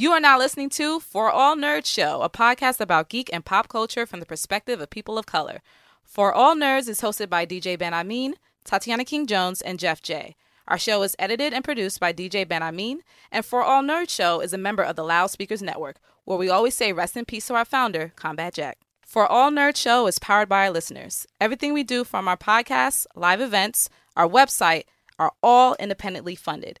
You are now listening to For All Nerds Show, a podcast about geek and pop culture from the perspective of people of color. For All Nerds is hosted by DJ Ben Amin, Tatiana King Jones, and Jeff J. Our show is edited and produced by DJ Ben Amin, and For All Nerds Show is a member of the Loudspeakers Network, where we always say rest in peace to our founder, Combat Jack. For All Nerds Show is powered by our listeners. Everything we do from our podcasts, live events, our website are all independently funded.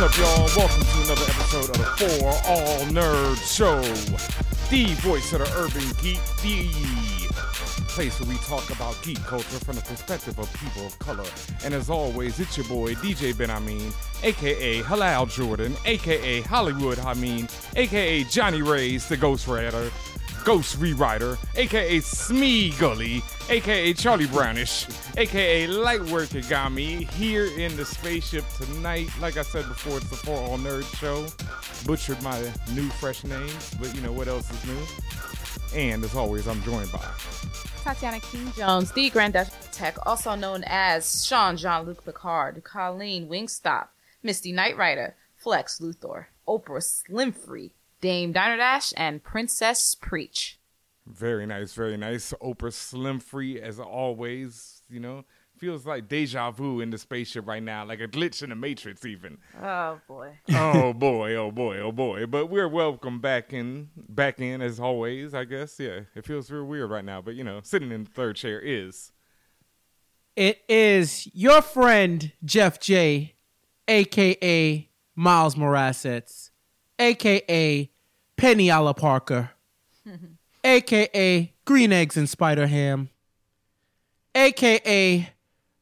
What's up, y'all? Welcome to another episode of the For All Nerds Show, the voice of the urban geek, the place where we talk about geek culture from the perspective of people of color. And as always, it's your boy DJ Ben Amin, aka Halal Jordan, aka Hollywood Hameen, aka Johnny Rays, the Ghost Rider, Ghost Rewriter, aka Smee Gully, aka Charlie Brownish, aka Lightwork Agami, here in the spaceship tonight. Like I said before, it's the For All Nerds show. Butchered my new fresh name, but you know what else is new? And as always, I'm joined by Tatiana King Jones, the Grand Tech, also known as Sean Jean Luc Picard, Colleen Wingstop, Misty Knight Rider, Flex Luthor, Oprah Slimfree, Dame Diner Dash, and Princess Preach. very nice, very nice. Oprah Slim Free, as always, you know, feels like deja vu in the spaceship right now, like a glitch in the Matrix, even. Oh boy. oh boy, oh boy, oh boy. But we're welcome back in, back in as always. I guess. Yeah, it feels real weird right now, but you know, sitting in the third chair is. It is your friend Jeff J, aka Miles Morassetts, aka Pennyala Parker, aka Green Eggs and Spider Ham, aka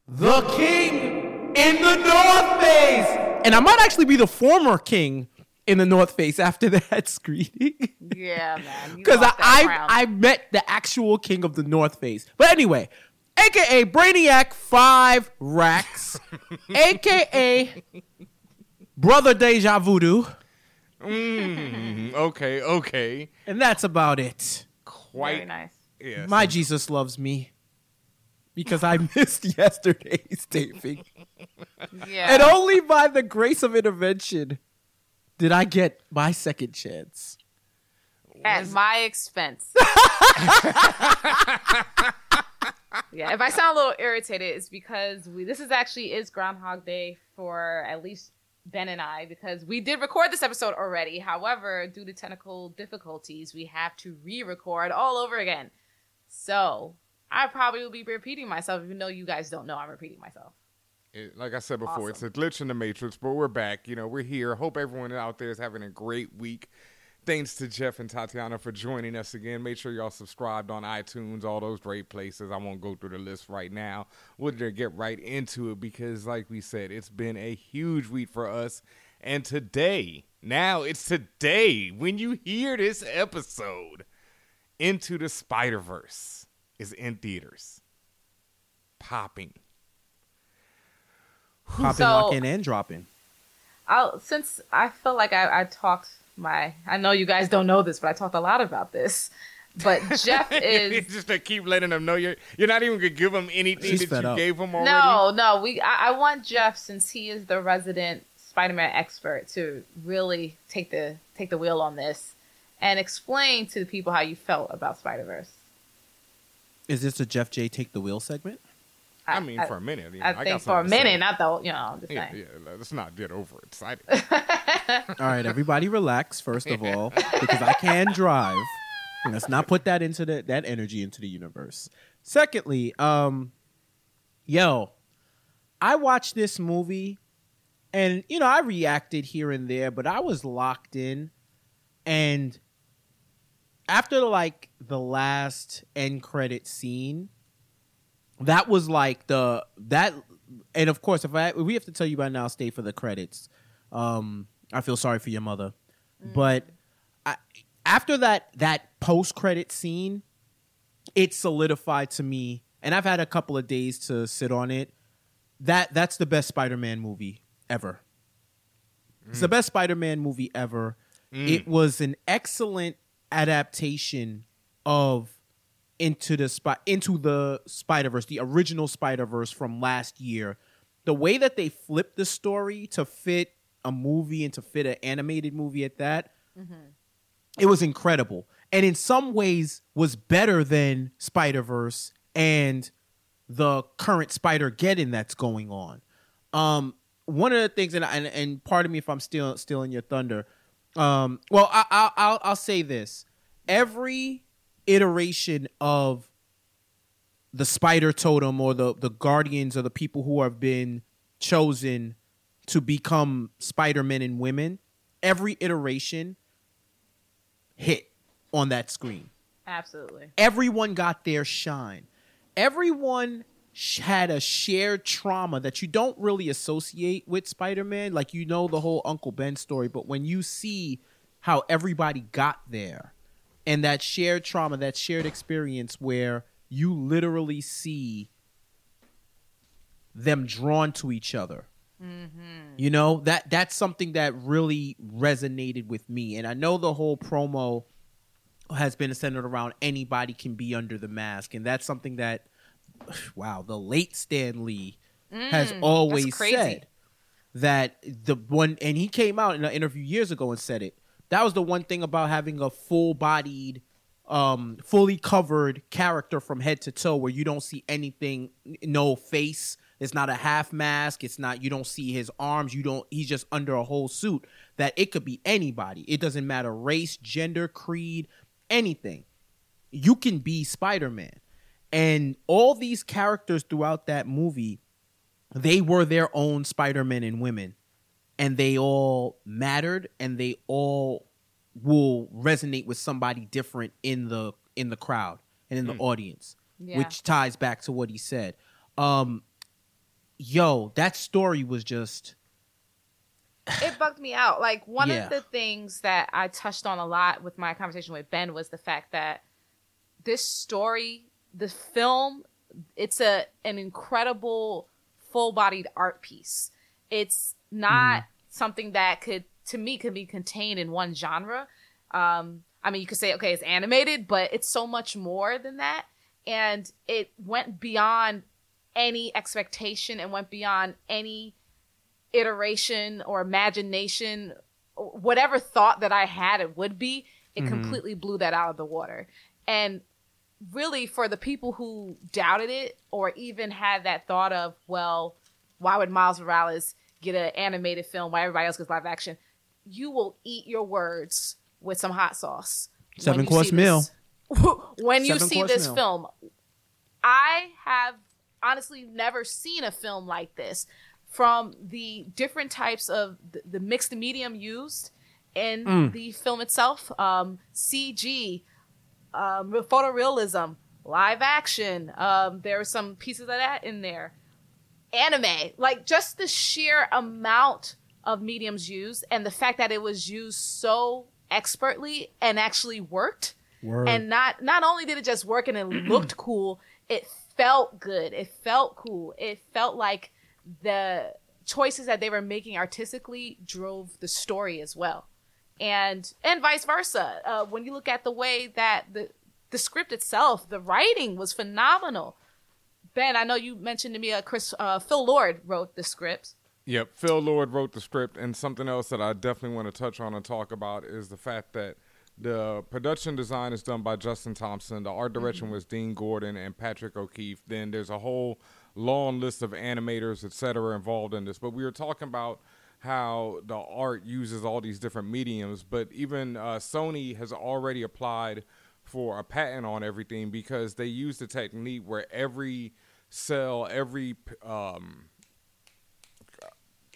the King in the North Face. And I might actually be the former king in the North Face after that screening. Yeah, man. Because I, lost that crown. I I met the actual king of the North Face. But anyway, aka Brainiac Five Racks, aka Brother Deja Voodoo, Mm, okay, okay. and that's about it. Quite Very nice. Yes. My Jesus loves me because I missed yesterday's taping, Yeah. and only by the grace of intervention did I get my second chance. At my expense. yeah, if I sound a little irritated, it's because we this is actually is Groundhog Day for at least Ben and I because we did record this episode already. However, due to technical difficulties, we have to re-record all over again. So I probably will be repeating myself, even though you guys don't know I'm repeating myself. It- like I said before, Awesome. it's a glitch in the matrix, but we're back. You know, we're here. Hope everyone out there is having a great week. Thanks to Jeff and Tatiana for joining us again. Make sure y'all subscribed on iTunes, all those great places. I won't go through the list right now. We'll just get right into it because, like we said, it's been a huge week for us. And today, now it's today, when you hear this episode, Into the Spider Verse is in theaters. Popping. Hmm. Popping, So- locking, and dropping. I'll since I feel like I, I talked my I know you guys don't know this, but I talked a lot about this. But Jeff is just to keep letting them know you're you're not even gonna give them anything She's that you up. gave them already. no, no. We I, I want Jeff since he is the resident Spider-Man expert to really take the take the wheel on this and explain to the people how you felt about Spider-Verse. Is this a Jeff J take the wheel segment? I mean, for a minute. you know, I, got think for a something to say. minute, not though. You know, just Yeah, saying. yeah. Let's not get overexcited. All right, everybody relax first of all, because I can drive. Let's not put that into the that energy into the universe. Secondly, um, yo, I watched this movie, and you know I reacted here and there, but I was locked in and after like the last end credit scene, that was like the that, and of course, if I if we have to tell you by now, stay for the credits. Um, I feel sorry for your mother, mm. but I, after that that post credit scene, it solidified to me, and I've had a couple of days to sit on it. That that's the best Spider-Man movie ever. It's the mm. best Spider-Man movie ever. Mm. It was an excellent adaptation of into the spot into the Spider-Verse, the original Spider-Verse from last year. The way that they flipped the story to fit a movie and to fit an animated movie at that, it was incredible. And in some ways was better than Spider-Verse and the current Spider-Geddon that's going on. Um, one of the things, and, and and pardon me if I'm still stealing your thunder. Um, well, I, I, I'll I'll say this: every iteration of the Spider Totem or the the Guardians or the people who have been chosen to become Spider Men and women, every iteration hit on that screen Absolutely. everyone got their shine. Everyone had a shared trauma that you don't really associate with Spider-Man. Like you know the whole Uncle Ben story, but when you see how everybody got there and that shared trauma, that shared experience where you literally see them drawn to each other. Mm-hmm. You know that that's something that really resonated with me, and I know the whole promo has been centered around anybody can be under the mask, and that's something that, wow, the late Stan Lee has always said that the one, and he came out in an interview years ago and said it. That was the one thing about having a full-bodied, um, fully covered character from head to toe, where you don't see anything, no face. It's not a half mask. It's not. You don't see his arms. You don't. He's just under a whole suit. That it could be anybody. It doesn't matter race, gender, creed, anything. You can be Spider Man, and all these characters throughout that movie, they were their own Spider Men and women, and they all mattered, and they all will resonate with somebody different in the in the crowd and in the audience, Yeah. which ties back to what he said. Um, yo, that story was just it bugged me out. Like one Yeah. of the things that I touched on a lot with my conversation with Ben was the fact that this story, the film, it's a an incredible full-bodied art piece. It's not something that could to me could be contained in one genre. Um I mean you could say okay, it's animated, but it's so much more than that and it went beyond any expectation and went beyond any iteration or imagination whatever thought that I had it would be, it completely blew that out of the water. And really, for the people who doubted it or even had that thought of, well, why would Miles Morales get an animated film while everybody else gets live action? You will eat your words with some hot sauce. Seven course meal. when you Seven see this meal. film, I have honestly never seen a film like this from the different types of the, the mixed medium used in Mm. the film itself um, CG, um, photorealism, live action. Um, there are some pieces of that in there. Anime, like just the sheer amount of mediums used and the fact that it was used so expertly and actually worked Word. and not not only did it just work and it looked cool it felt good it felt cool it felt like the choices that they were making artistically drove the story as well and and vice versa uh, when you look at the way that the the script itself the writing was phenomenal ben i know you mentioned to me uh, chris uh, phil lord wrote the script Yep, Phil Lord wrote the script, and something else that I definitely want to touch on and talk about is the fact that the production design is done by Justin Thompson. The art direction was Dean Gordon and Patrick O'Keefe. Then there's a whole long list of animators, et cetera, involved in this. But we were talking about how the art uses all these different mediums, but even uh, Sony has already applied for a patent on everything because they use the technique where every cell, every um,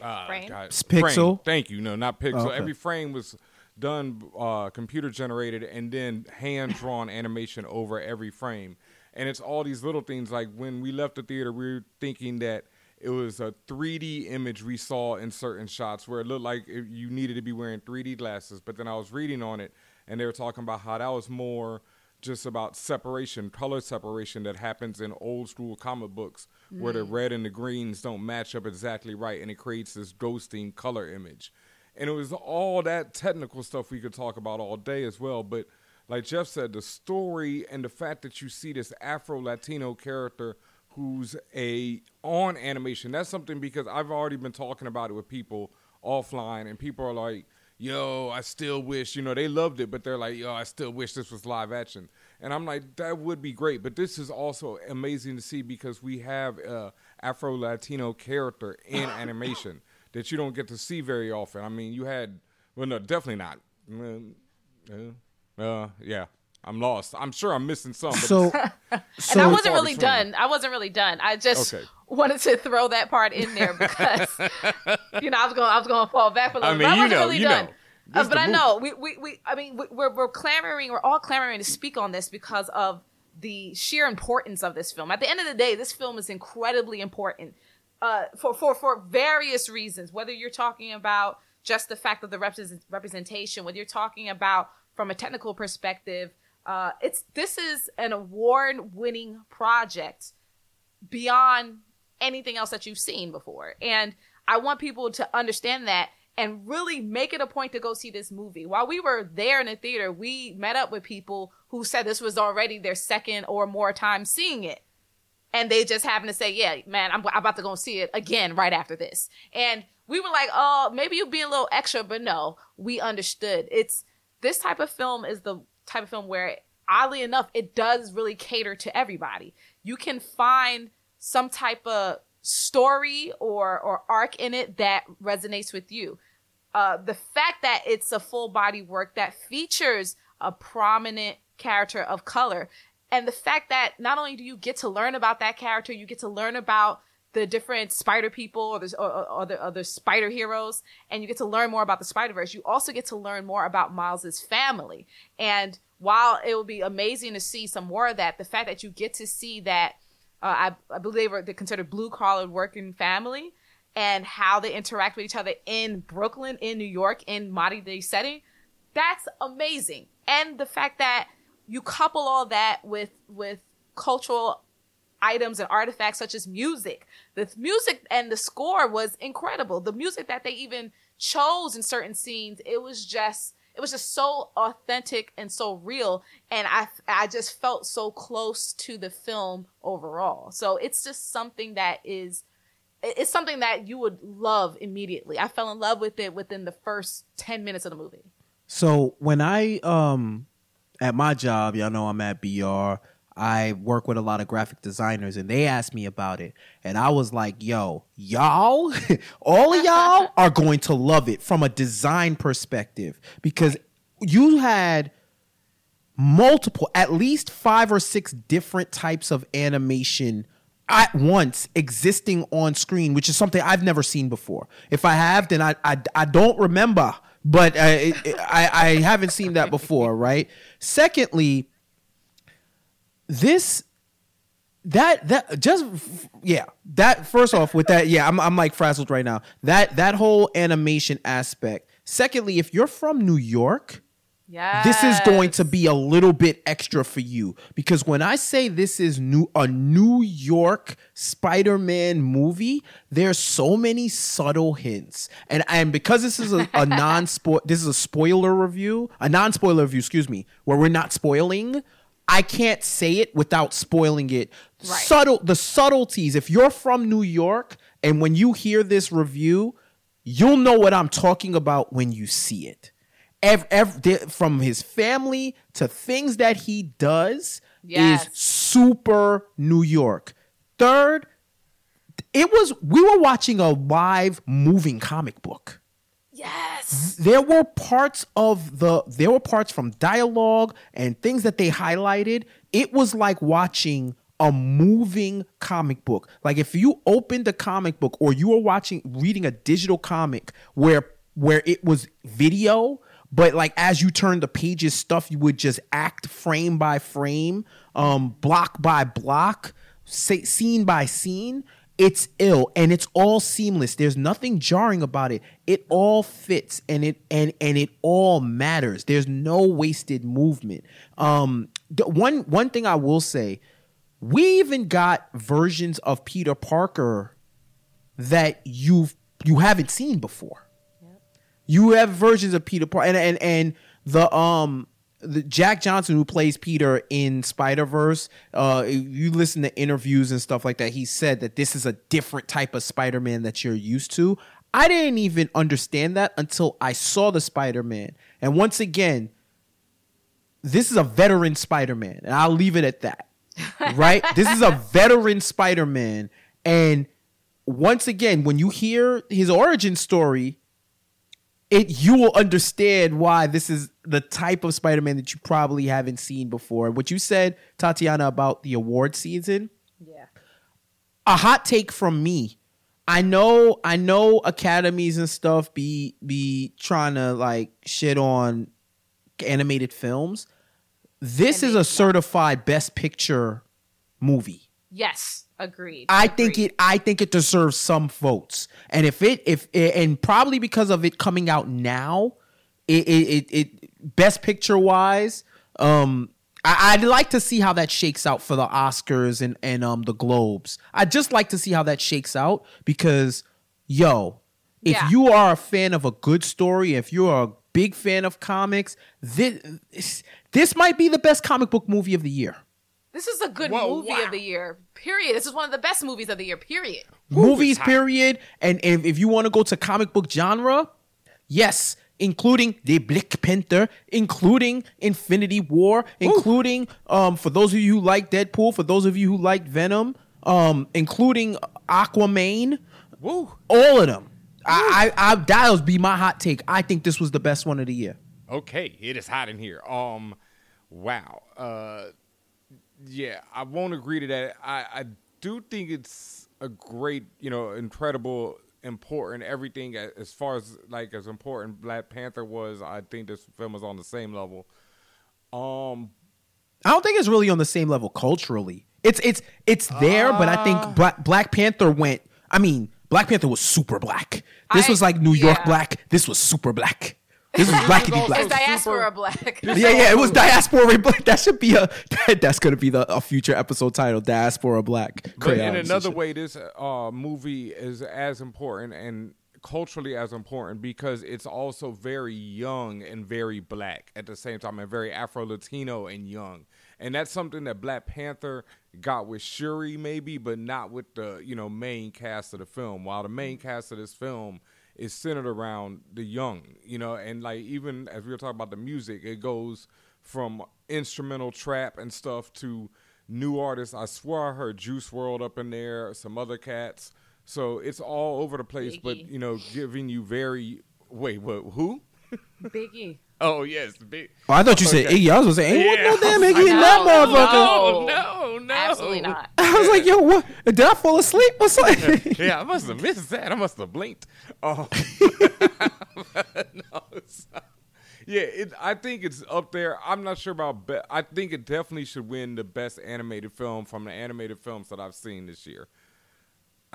uh, Frame? God, pixel? Frame. Thank you. No, not pixel. okay. Every frame was done uh, computer generated and then hand drawn animation over every frame. And it's all these little things like when we left the theater, we were thinking that it was a 3D image we saw in certain shots where it looked like it, you needed to be wearing 3D glasses. But then I was reading on it and they were talking about how that was more just about separation, color separation that happens in old school comic books mm. where the red and the greens don't match up exactly right and it creates this ghosting color image. And it was all that technical stuff we could talk about all day as well. But like Jeff said, the story and the fact that you see this Afro Latino character who's a on animation, that's something because I've already been talking about it with people offline, and people are like, yo, I still wish, you know, they loved it, but they're like, yo, I still wish this was live action. And I'm like, that would be great. But this is also amazing to see because we have a Afro Latino character in animation that you don't get to see very often. I mean, you had, well, no, definitely not. Uh, uh, yeah. I'm lost. I'm sure I'm missing some. so, so, and I wasn't really done. I wasn't really done. I just okay. wanted to throw that part in there because you know I was going I was going to fall back a little. I mean, I wasn't know, really done. Uh, but I know we, we, we I mean we're we're clamoring we're all clamoring to speak on this because of the sheer importance of this film. At the end of the day, this film is incredibly important uh, for for for various reasons. Whether you're talking about just the fact of the representation, whether you're talking about from a technical perspective uh, it's this is an award-winning project beyond anything else that you've seen before, and I want people to understand that and really make it a point to go see this movie. While we were there in the theater, we met up with people who said this was already their second or more time seeing it. And they just happened to say, yeah, man, I'm, I'm about to go see it again right after this. And we were like, oh, maybe you're being a little extra, but no, we understood. It's this type of film is the type of film where oddly enough it does really cater to everybody. You can find some type of story or or arc in it that resonates with you. Uh, the fact that it's a full body work that features a prominent character of color and the fact that not only do you get to learn about that character you get to learn about the different spider people or the, other spider heroes and you get to learn more about the spider verse you also get to learn more about miles's family and while it will be amazing to see some more of that, the fact that you get to see that, uh, I, I believe they're considered blue collar working family and how they interact with each other in Brooklyn, in New York, in modern day setting, that's amazing. And the fact that you couple all that with with cultural items and artifacts such as music. The music and the score was incredible. The music that they even chose in certain scenes, it was just it was just so authentic and so real and i i just felt so close to the film overall so it's just something that is it's something that you would love immediately i fell in love with it within the first 10 minutes of the movie so when i um at my job y'all know i'm at br I work with a lot of graphic designers and they asked me about it. And I was like, yo, y'all, all of y'all are going to love it from a design perspective because you had multiple, at least five or six different types of animation at once existing on screen, which is something I've never seen before. If I have, then I, I, I don't remember, but uh, I, I, I haven't seen that before, right? Secondly, this that that just yeah that first off with that yeah I'm I'm like frazzled right now that that whole animation aspect. Secondly, if you're from New York, yeah, this is going to be a little bit extra for you because when I say this is new a New York Spider-Man movie, there's so many subtle hints, and and because this is a, a non spoil this is a spoiler review, a non spoiler review, excuse me, where we're not spoiling. I can't say it without spoiling it. Right. Subtle the subtleties. If you're from New York and when you hear this review, you'll know what I'm talking about when you see it. Every, every, from his family to things that he does yes. is super New York. Third, it was we were watching a live moving comic book. Yes. There were parts of the there were parts from dialogue and things that they highlighted. It was like watching a moving comic book. Like if you opened a comic book or you were watching reading a digital comic where where it was video but like as you turn the pages, stuff you would just act frame by frame, um, block by block, say, scene by scene. It's ill and it's all seamless. There's nothing jarring about it. It all fits and it and and it all matters. There's no wasted movement. Um, the one one thing I will say, we even got versions of Peter Parker that you've you haven't seen before. You have versions of Peter Parker and and and the um the Jake Johnson who plays Peter in Spider Verse. Uh, you listen to interviews and stuff like that. He said that this is a different type of Spider Man that you're used to. I didn't even understand that until I saw the Spider Man. And once again, this is a veteran Spider Man, and I'll leave it at that. Right? this is a veteran Spider Man, and once again, when you hear his origin story, it you will understand why this is the type of Spider-Man that you probably haven't seen before. What you said, Tatiana, about the award season. Yeah. A hot take from me. I know I know academies and stuff be be trying to like shit on animated films. This is a certified best picture movie. Yes. Agreed. I think it. I think it deserves some votes, and if it, if and probably because of it coming out now, it, it, it, it best picture wise, um, I, I'd like to see how that shakes out for the Oscars and and um the Globes. I'd just like to see how that shakes out because, yo, if Yeah. you are a fan of a good story, if you're a big fan of comics, this this might be the best comic book movie of the year. This is a good Whoa, movie wow. of the year. Period. This is one of the best movies of the year. Period. movies period and if, if you want to go to comic book genre yes including the black panther including infinity war including um for those of you who like deadpool for those of you who like venom um including aquaman Woo. all of them I, I i that'll be my hot take i think this was the best one of the year Okay, it is hot in here. Um, wow. Uh, yeah, I won't agree to that. I I do think it's a great, you know, incredible, important everything as far as like as important Black Panther was. I think this film is on the same level. Um, I don't think it's really on the same level culturally. It's it's it's there, but I think Black, Black Panther went. I mean, Black Panther was super black. This I- was like New York yeah. black. This was super black. This is blackity black. It's diaspora black. Yeah, yeah, it was diaspora black. That should be a that, that's gonna be the a future episode title, diaspora black. But in another way, this uh, movie is as important and culturally as important because it's also very young and very black at the same time, and very Afro Latino and young. And that's something that Black Panther got with Shuri, maybe, but not with the you know main cast of the film. While the main cast of this film is centered around the young, you know, and like even as we were talking about the music, it goes from instrumental trap and stuff to new artists. I swear I heard Juice WRLD up in there, some other cats. So it's all over the place, but you know, giving you very wait, what? Who? Biggie. Oh yes, big. Oh, I thought you said Okay. Iggy. I was gonna say, ain't Yeah, no damn I Iggy in like, that motherfucker. No, no, no, Absolutely not. I was like, yo, what? Did I fall asleep or something? yeah, I must have missed that. I must have blinked. Oh, no, yeah, it, I think it's up there. I'm not sure about. Be- I think it definitely should win the best animated film from the animated films that I've seen this year.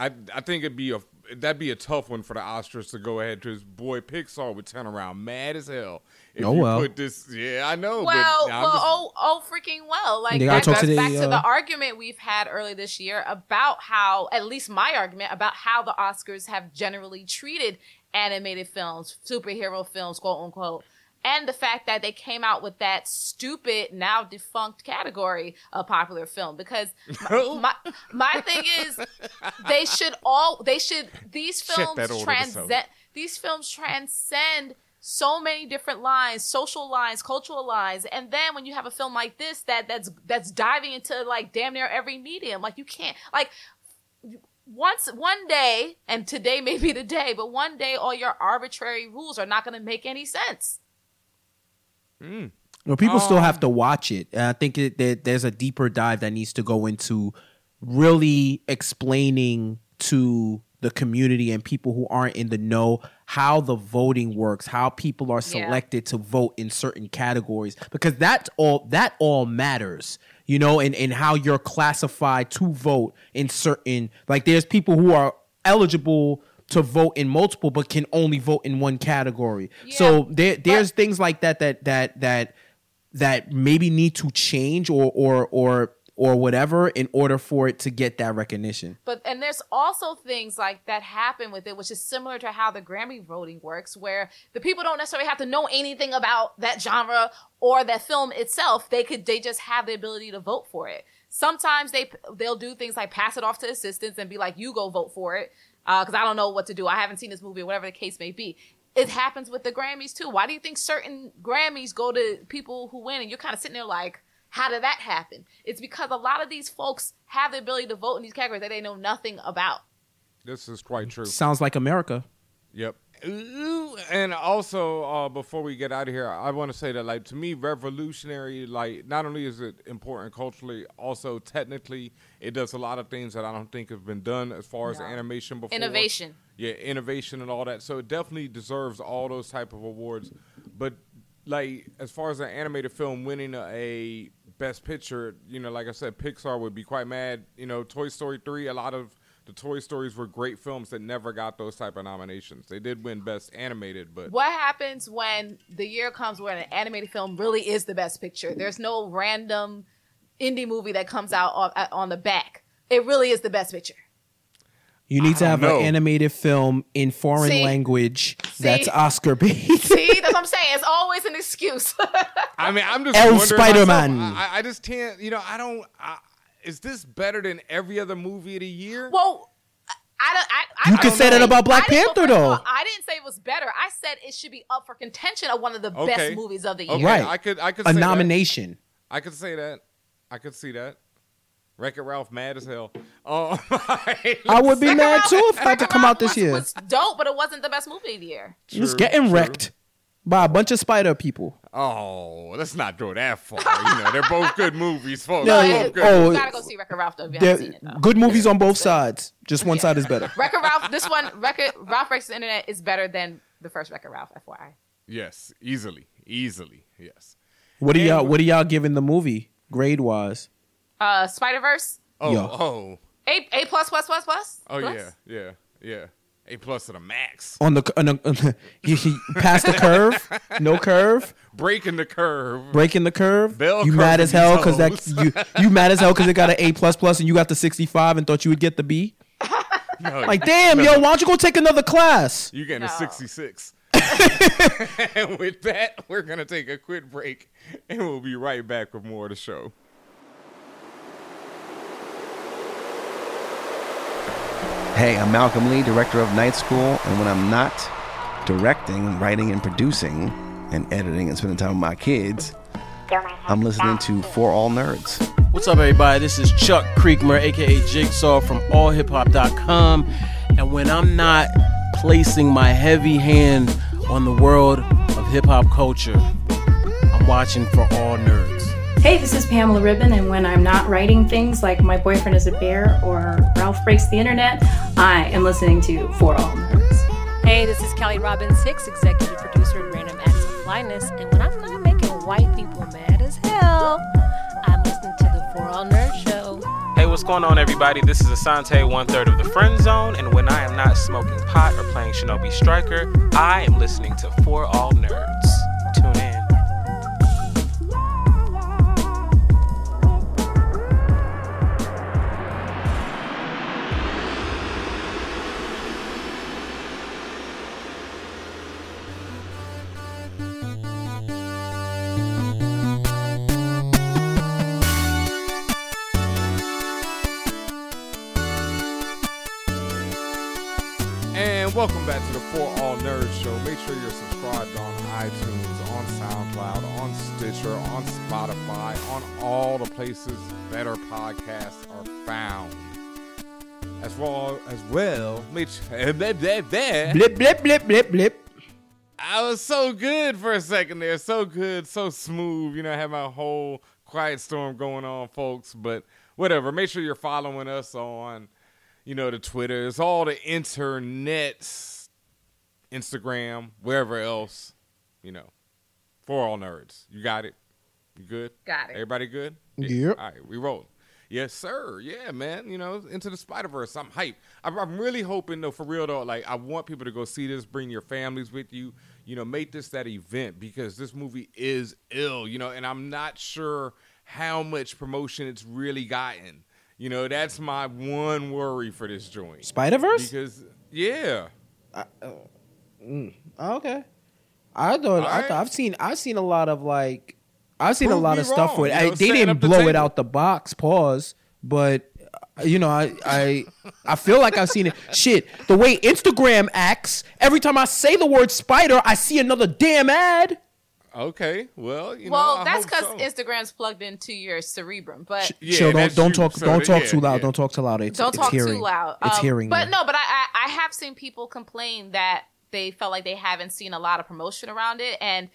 I I think it'd be a that'd be a tough one for the Oscars to go ahead because boy Pixar would turn around mad as hell if Oh, you well. put this. Yeah, I know. Well, but well, just- oh, oh, freaking well. Like that talk goes to the, back to uh, the argument we've had early this year about how, at least my argument about how the Oscars have generally treated animated films, superhero films, quote unquote. And the fact that they came out with that stupid, now defunct category of popular film, because my, my, my thing is, they should all, they should, these films transcend, these films transcend so many different lines, social lines, cultural lines, and then when you have a film like this that that's that's diving into like damn near every medium, like you can't like once one day, and today may be the day, but one day all your arbitrary rules are not going to make any sense. Well, people still Um, have to watch it. And I think it, that there's a deeper dive that needs to go into really explaining to the community and people who aren't in the know how the voting works, how people are Yeah. selected to vote in certain categories because that's all that all matters. You know, and, and how you're classified to vote in certain like there's people who are eligible to vote in multiple but can only vote in one category. So there there's things like that that that that that maybe need to change or or or or whatever in order for it to get that recognition. But and there's also things like that happen with it, which is similar to how the Grammy voting works, where the people don't necessarily have to know anything about that genre or that film itself. They could they just have the ability to vote for it. Sometimes they they'll do things like pass it off to assistants and be like, "You go vote for it," Uh, because I don't know what to do. I haven't seen this movie, or whatever the case may be. It happens with the Grammys too. Why do you think certain Grammys go to people who win, and you're kind of sitting there like, how did that happen? It's because a lot of these folks have the ability to vote in these categories that they know nothing about. This is quite true. Sounds like America. Yep. Ooh, And also, uh, before we get out of here, I want to say that, like, to me, revolutionary, like, not only is it important culturally, also technically, it does a lot of things that I don't think have been done as far as No. animation before. Innovation. Yeah, innovation and all that. So it definitely deserves all those type of awards. But, like, as far as an animated film winning a best picture, you know, like I said, Pixar would be quite mad. You know, Toy Story 3, a lot of the Toy Stories were great films that never got those type of nominations. They did win Best Animated, but What happens when the year comes where an animated film really is the best picture? There's no random indie movie that comes out on, on the back. It really is the best picture. You need to have know. an animated film in foreign See? language See? that's Oscar bait. See, that's what I'm saying. It's always an excuse. I mean, I'm just El Spider-Man. I, I just can't. You know, I don't. I, is this better than every other movie of the year? well, I don't. I, I You don't could say know. that about Black Panther, first of all, though. I didn't say it was better. I said it should be up for contention of one of the Okay. best movies of the year. Okay, Right. I could. I could. a say that. nomination. I could say that. I could see that. Wreck It Ralph, mad as hell. Oh, I would be mad too if that to Wreck-It come out this was, year. was dope, but it wasn't the best movie of the year. It's True, getting true. wrecked by a bunch of spider people. Oh, let's not go that far. You know, they're both good movies, folks. No, yeah, good. oh, you gotta go see Wreck-It Ralph though if you haven't seen it. Though. good movies on both sides. Just one side is better. Wreck-It Ralph, this one, Wreck-It Ralph Breaks the Internet is better than the first Wreck-It Ralph, FYI. Yes, easily, easily. Yes. What are y'all? What are y'all giving the movie grade wise? Uh, Spider-Verse, Oh, Yo. oh, A A plus plus plus plus. oh, plus? yeah, yeah, yeah. A plus to the max. On the on the, on the you, you past the curve, no curve, Breaking the curve. breaking the curve. Bell you curve mad as hell because that you you mad as hell because it got an A plus plus and you got the sixty five and thought you would get the B. No, Like damn, yo, why don't you go take another class? You getting No. a 66. and with that, we're going to take a quick break and we'll be right back with more of the show. Hey, I'm Malcolm Lee, director of Night School, and when I'm not directing, writing, and producing, and editing and spending time with my kids, I'm listening to For All Nerds. What's up, everybody? This is Chuck Creekmur, aka Jigsaw from allhiphop.com. And when I'm not placing my heavy hand on the world of hip hop culture, I'm watching For All Nerds. Hey, this is Pamela Ribon, and when I'm not writing things like My Boyfriend is a Bear or Ralph Breaks the Internet, I am listening to For All Nerds. Hey, this is Kelly Robbins Hicks, executive producer of Random Acts of Flyness, and when I'm not making white people mad as hell, I'm listening to the For All Nerds Show. Hey, what's going on, everybody? This is Asante, one third of the Friend Zone, and when I am not smoking pot or playing Shinobi Striker, I am listening to For All Nerds. Places better podcasts are found. As well as well, make sure, eh, Blip blip blip blip blip. I was so good for a second there. So good, so smooth. You know, I had my whole quiet storm going on, folks. But whatever. Make sure you're following us on you know, the Twitters, all the internets, Instagram, wherever else, you know, for all nerds. You got it. You good? Got it. Everybody good? Yep. All right, we roll. Yes, sir. Yeah, man. You know, into the Spider Verse. I'm hyped. I'm, I'm really hoping, though, for real though. Like, I want people to go see this. Bring your families with you. You know, make this that event because this movie is ill. You know, and I'm not sure how much promotion it's really gotten. You know, that's my one worry for this joint. Spider Verse. Because yeah, uh, mm, Okay. I don't. I Alright. th- I've seen. I've seen a lot of like. I've seen Prove a lot me of stuff wrong, with. you I, they didn't up the blow it out the box. Pause. But uh, you know, I I I feel like I've seen it. Shit, the way Instagram acts. Every time I say the word spider, I see another damn ad. okay. Well, you well, know, I that's because so. Instagram's plugged into your cerebrum, but Yeah, Chill, don't don't talk So, don't talk yeah, too loud. yeah. Don't talk too loud. It's, don't it's talk hearing. too loud. It's Um, hearing. But you. no, but I, I I have seen people complain that they felt like they haven't seen a lot of promotion around it, and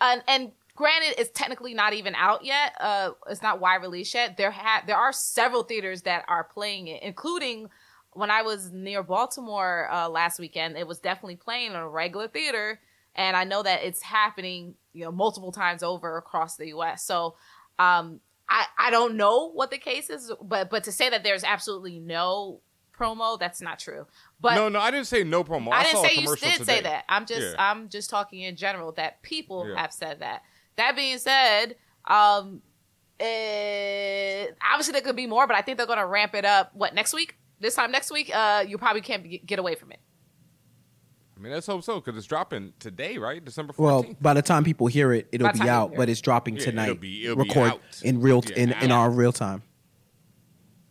and and granted, it's technically not even out yet. Uh, it's not wide release yet. There ha- there are several theaters that are playing it, including. When I was near Baltimore uh, last weekend, it was definitely playing in a regular theater, and I know that it's happening, you know, multiple times over across the U.S. So, um, I I don't know what the case is, but but to say that there's absolutely no promo, that's not true. But no, no, I didn't say no promo. I, I didn't say you did today. say that. I'm just Yeah. I'm just talking in general that people Yeah. have said that. That being said, um, eh, obviously there could be more, but I think they're going to ramp it up. What next week? This time next week, uh, you probably can't be, get away from it. I mean, let's hope so because it's dropping today, right? December 14th. Well, by the time people hear it, it'll be out, people but it's dropping Yeah, tonight. it'll be- it'll be record out. in real Yeah, in, in our real time.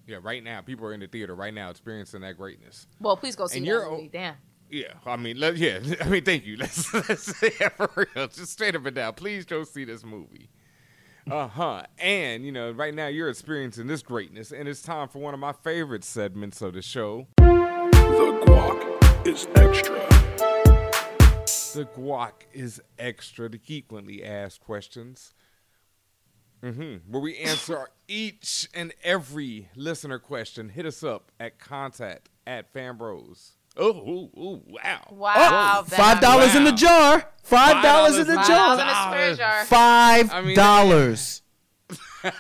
yeah, right now, people are in the theater right now experiencing that greatness. Well, please go see And that you're- movie. Damn. Yeah, I mean, let, yeah, I mean, thank you. Let's, let's yeah, for real, just straight up and down. Please go see this movie. Uh huh. And you know, right now you're experiencing this greatness, and it's time for one of my favorite segments of the show. The guac is extra. The guac is extra. The frequently asked questions. Mm-hmm. Where we answer each and every listener question. Hit us up at contact at fanbros. Oh, ooh, ooh, wow. Wow. Ben, Five dollars in the jar. Five dollars in the $5 Five in jar. jar. Five I mean, dollars.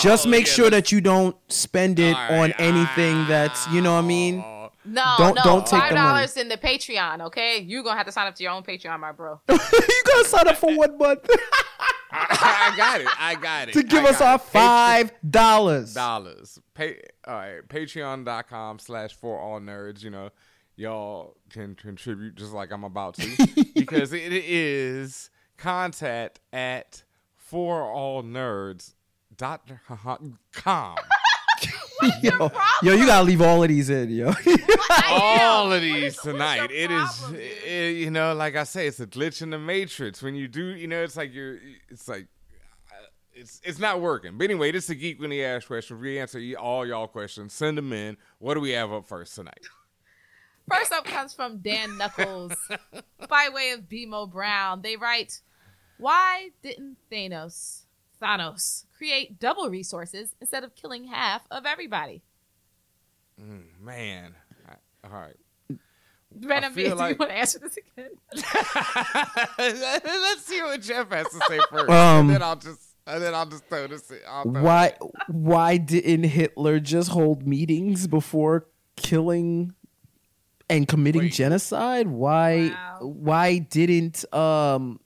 Just oh, make yeah, sure let's- that you don't spend it All on right. anything that's you know what I mean. Oh. No, Don't- no, don't take five dollars in the Patreon. Okay, you're gonna have to sign up to your own Patreon, my bro. you gotta sign up for one month I got it. I got it. to give us got our it. five dollars. dollars. Pay all right, patreon.com slash for all nerds, you know, y'all can contribute just like I'm about to. because it is contact at for all nerds dot com. Yo, yo, you gotta leave all of these in, yo. all of these is- tonight. It is, problem, dude? it- you know, like I say, it's a glitch in the matrix. When you do, you know, it's like you're, it's like, uh, it's it's not working. But anyway, this is a geek when he asks questions. We answer all y'all questions. Send them in. What do we have up first tonight? First up comes from Dan Knuckles by way of BMO Brown. They write, Why didn't Thanos Thanos create double resources instead of killing half of everybody? Man, I- all right. Brandon, do feel you want to answer this again? Let's see what Jeff has to say first, Um, and then I'll just, and then I'll just throw this. in- I'll throw why it in. why didn't Hitler just hold meetings before killing and committing Wait. genocide? Why Wow. why didn't um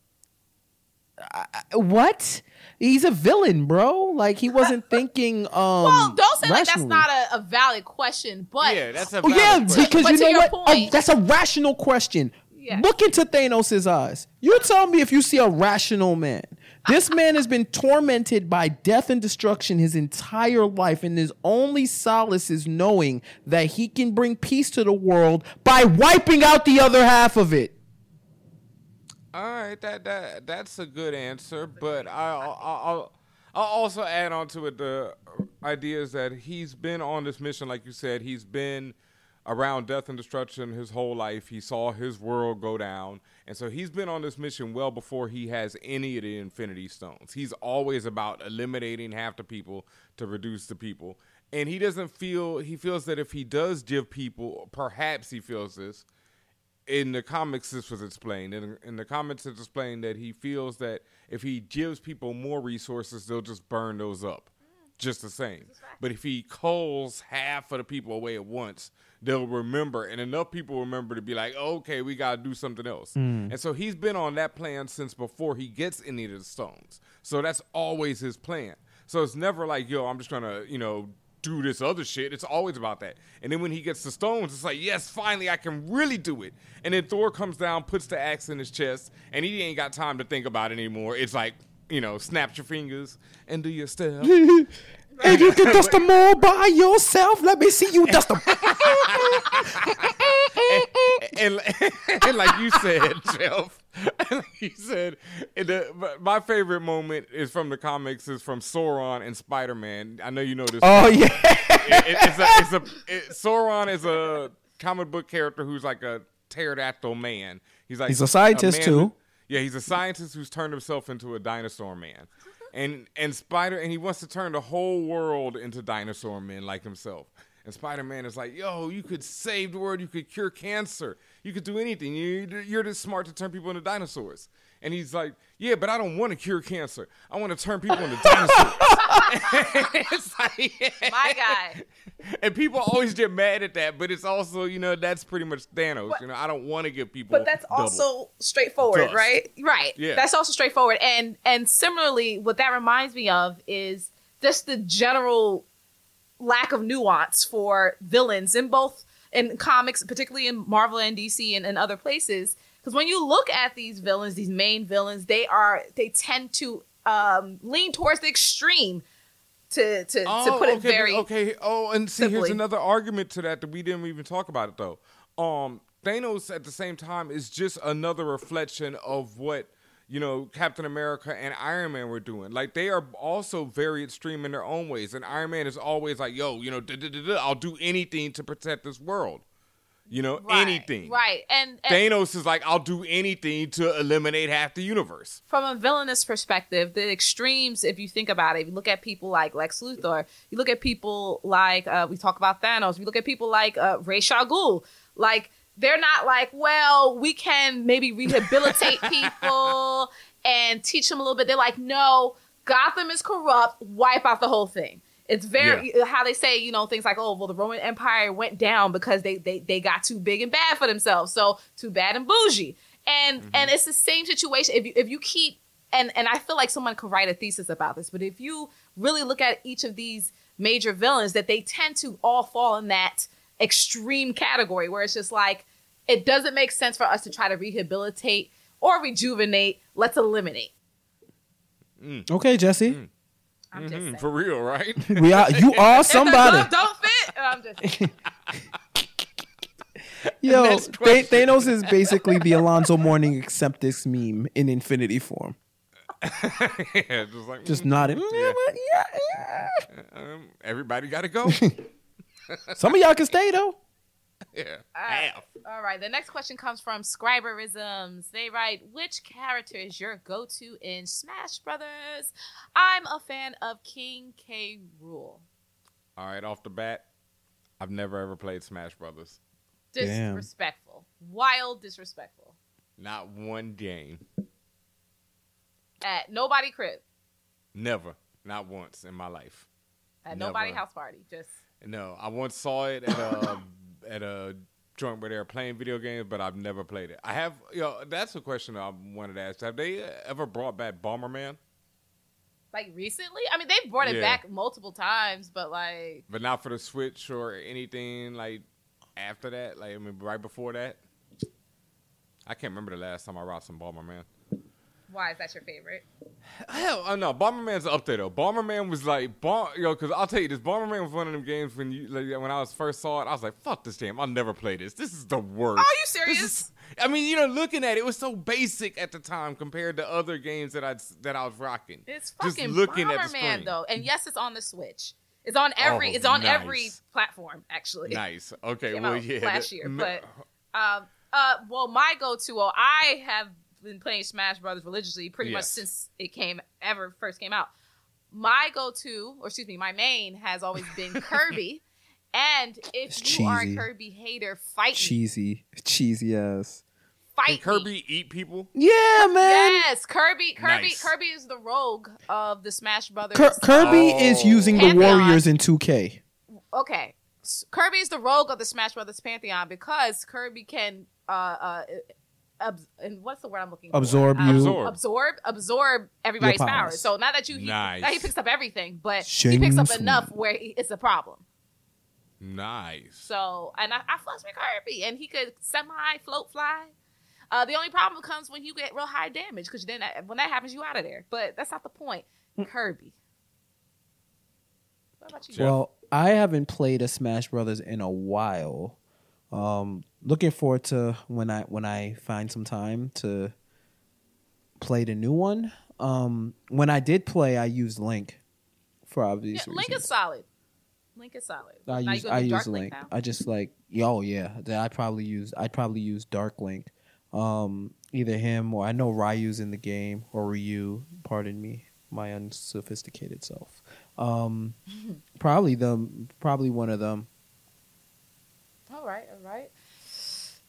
I- I- what? He's a villain, bro. Like he wasn't thinking um well, don't say like that's not a, a valid question, but Yeah, that's a Oh yeah, question. because But you know your what? Oh, that's a rational question. Yeah. Look into Thanos' eyes. You tell me if you see a rational man. This man has been tormented by death and destruction his entire life, and his only solace is knowing that he can bring peace to the world by wiping out the other half of it. All right, that that that's a good answer, but I'll I'll, I'll, I'll also add on to it the ideas that he's been on this mission, like you said, he's been around death and destruction his whole life. He saw his world go down, and so he's been on this mission well before he has any of the Infinity Stones. He's always about eliminating half the people to reduce the people, and he doesn't feel he feels that if he does give people, perhaps he feels this. In the comics, this was explained. In, in the comics, it's explained that he feels that if he gives people more resources, they'll just burn those up, just the same. But if he calls half of the people away at once, they'll remember, and enough people remember to be like, okay, we gotta do something else. Mm. And so he's been on that plan since before he gets any of the stones. So that's always his plan. So it's never like, yo, I'm just gonna, you know, do this other shit. It's always about that. And then when he gets the stones, it's like, yes, finally I can really do it. And then Thor comes down, puts the axe in his chest, and he ain't got time to think about it anymore. It's like, you know, snap your fingers and do your step. And you can dust them all by yourself. Let me see you dust them. and, and like you said, Jeff, like you said, and the, my favorite moment is from the comics is from Sauron and Spider Man. I know you know this. Oh yeah. It- it- it's a, it's a it, Sauron is a comic book character who's like a pterodactyl man. He's like He's a scientist, man too. who- yeah, he's a scientist who's turned himself into a dinosaur man. And and Spider and he wants to turn the whole world into dinosaur men like himself. And Spider Man is like, yo, you could save the world, you could cure cancer, you could do anything. You, you're just smart to turn people into dinosaurs. And he's like, yeah, but I don't want to cure cancer. I want to turn people into dinosaurs. it's like, My guy. and people always get mad at that, but it's also, you know, that's pretty much Thanos. You know, I don't want to give people. but that's also straightforward, Dust. right? Right. Yeah. That's also straightforward. And and similarly, what that reminds me of is just the general lack of nuance for villains in both in comics, particularly in Marvel and DC and, and other places. Because when you look at these villains, these main villains, they are they tend to um, lean towards the extreme. To to, to put it very okay. Oh, and see, here's another argument to that that we didn't even talk about it though. Um, Thanos at the same time is just another reflection of what you know Captain America and Iron Man were doing. Like they are also very extreme in their own ways. And Iron Man is always like, "Yo, you know, I'll do anything to protect this world." You know, right, anything. right? And, and Thanos is like, "I'll do anything to eliminate half the universe." from a villainous perspective, the extremes, if you think about it, if you look at people like Lex Luthor, you look at people like, uh, we talk about Thanos, we look at people like uh, Ra's al Ghul, like, they're not like, well, we can maybe rehabilitate people and teach them a little bit. They're like, no, Gotham is corrupt, wipe out the whole thing. It's very uh, how they say, you know, things like, oh, well, the Roman Empire went down because they they they got too big and bad for themselves. So too bad and bougie. And mm-hmm. and it's the same situation. If you if you keep and and I feel like someone could write a thesis about this, but if you really look at each of these major villains, that they tend to all fall in that extreme category where it's just like it doesn't make sense for us to try to rehabilitate or rejuvenate. Let's eliminate. Okay, Jesse. I'm just. For real, right? We are. You are If the somebody. glove don't fit, I'm just Yo, Next Th- Thanos is basically the Alonzo Mourning accept this meme in infinity form. yeah, just like Just mm, nodding. Mm, Yeah. Yeah, yeah. um, everybody got to go. Some of y'all can stay though. yeah, Alright. half. All right. The next question comes from Scriberisms. They write, "Which character is your go-to in Smash Brothers?" I'm a fan of King K. Rool. All right, off the bat, I've never ever played Smash Brothers. Damn. Disrespectful. Wild disrespectful. Not one game. At nobody crib. Never. Not once in my life. At Never. nobody house party. Just No, I once saw it at a at a joint where they were playing video games, but I've never played it. I have. You know, that's a question I wanted to ask. Have they ever brought back Bomberman? like recently. I mean, they've brought it Yeah. back multiple times, but like But not for the Switch or anything like after that. Like I mean, right before that. I can't remember the last time I rocked some Bomberman. Why is that your favorite? Hell, I know Bomberman's up there though. Bomberman was like, Bom- yo, because I'll tell you this. Bomberman was one of them games when you like, when I was first saw it, I was like, fuck this game. I'll never play this. This is the worst. Are you serious? is- I mean, you know, looking at it, it was so basic at the time compared to other games that I that I was rocking. It's Just fucking looking at the Bomberman screen. though, and yes, it's on the Switch. It's on every. Oh, it's on nice. every platform actually. Nice. Okay. Well, yeah. last year, but um, uh, well, my go-to. Well, I have been playing Smash Brothers religiously pretty much since it came ever first came out. my go-to, or excuse me, my main has always been Kirby. and if It's you are a cheesy. Kirby hater, fight me. Cheesy, cheesy ass. Fight Can me. Kirby eat people? Yeah, man. Yes, Kirby. Kirby. Nice. Kirby is the rogue of the Smash Brothers. Kir- Kirby is Oh. using the Warriors in 2K. okay, Kirby is the rogue of the Smash Brothers pantheon because Kirby can uh uh. Abs- and what's the word I'm looking for? Absorb Um, you. Absorb. absorb, absorb everybody's Your powers. powers. So not that you, he, Nice. not he picks up everything, but he picks up Shing enough swing. where he, it's a problem. Nice. So, and I, I fucks with Kirby, and he could semi float fly. Uh, the only problem comes when you get real high damage, because then that, when that happens, you out of there. But that's not the point. Kirby. What about you? Jeff? Well, I haven't played a Smash Brothers in a while. Um, looking forward to when I when I find some time to play the new one. Um, when I did play, I used Link for obvious Yeah, Link reasons. is solid. Link is solid. I Now use I use Dark Link. I just like yo yeah. that I probably use I'd probably use Dark Link. Um, either him or I know Ryu's in the game or Ryu. Pardon me, my unsophisticated self. Um, probably them. Probably one of them. All right, all right.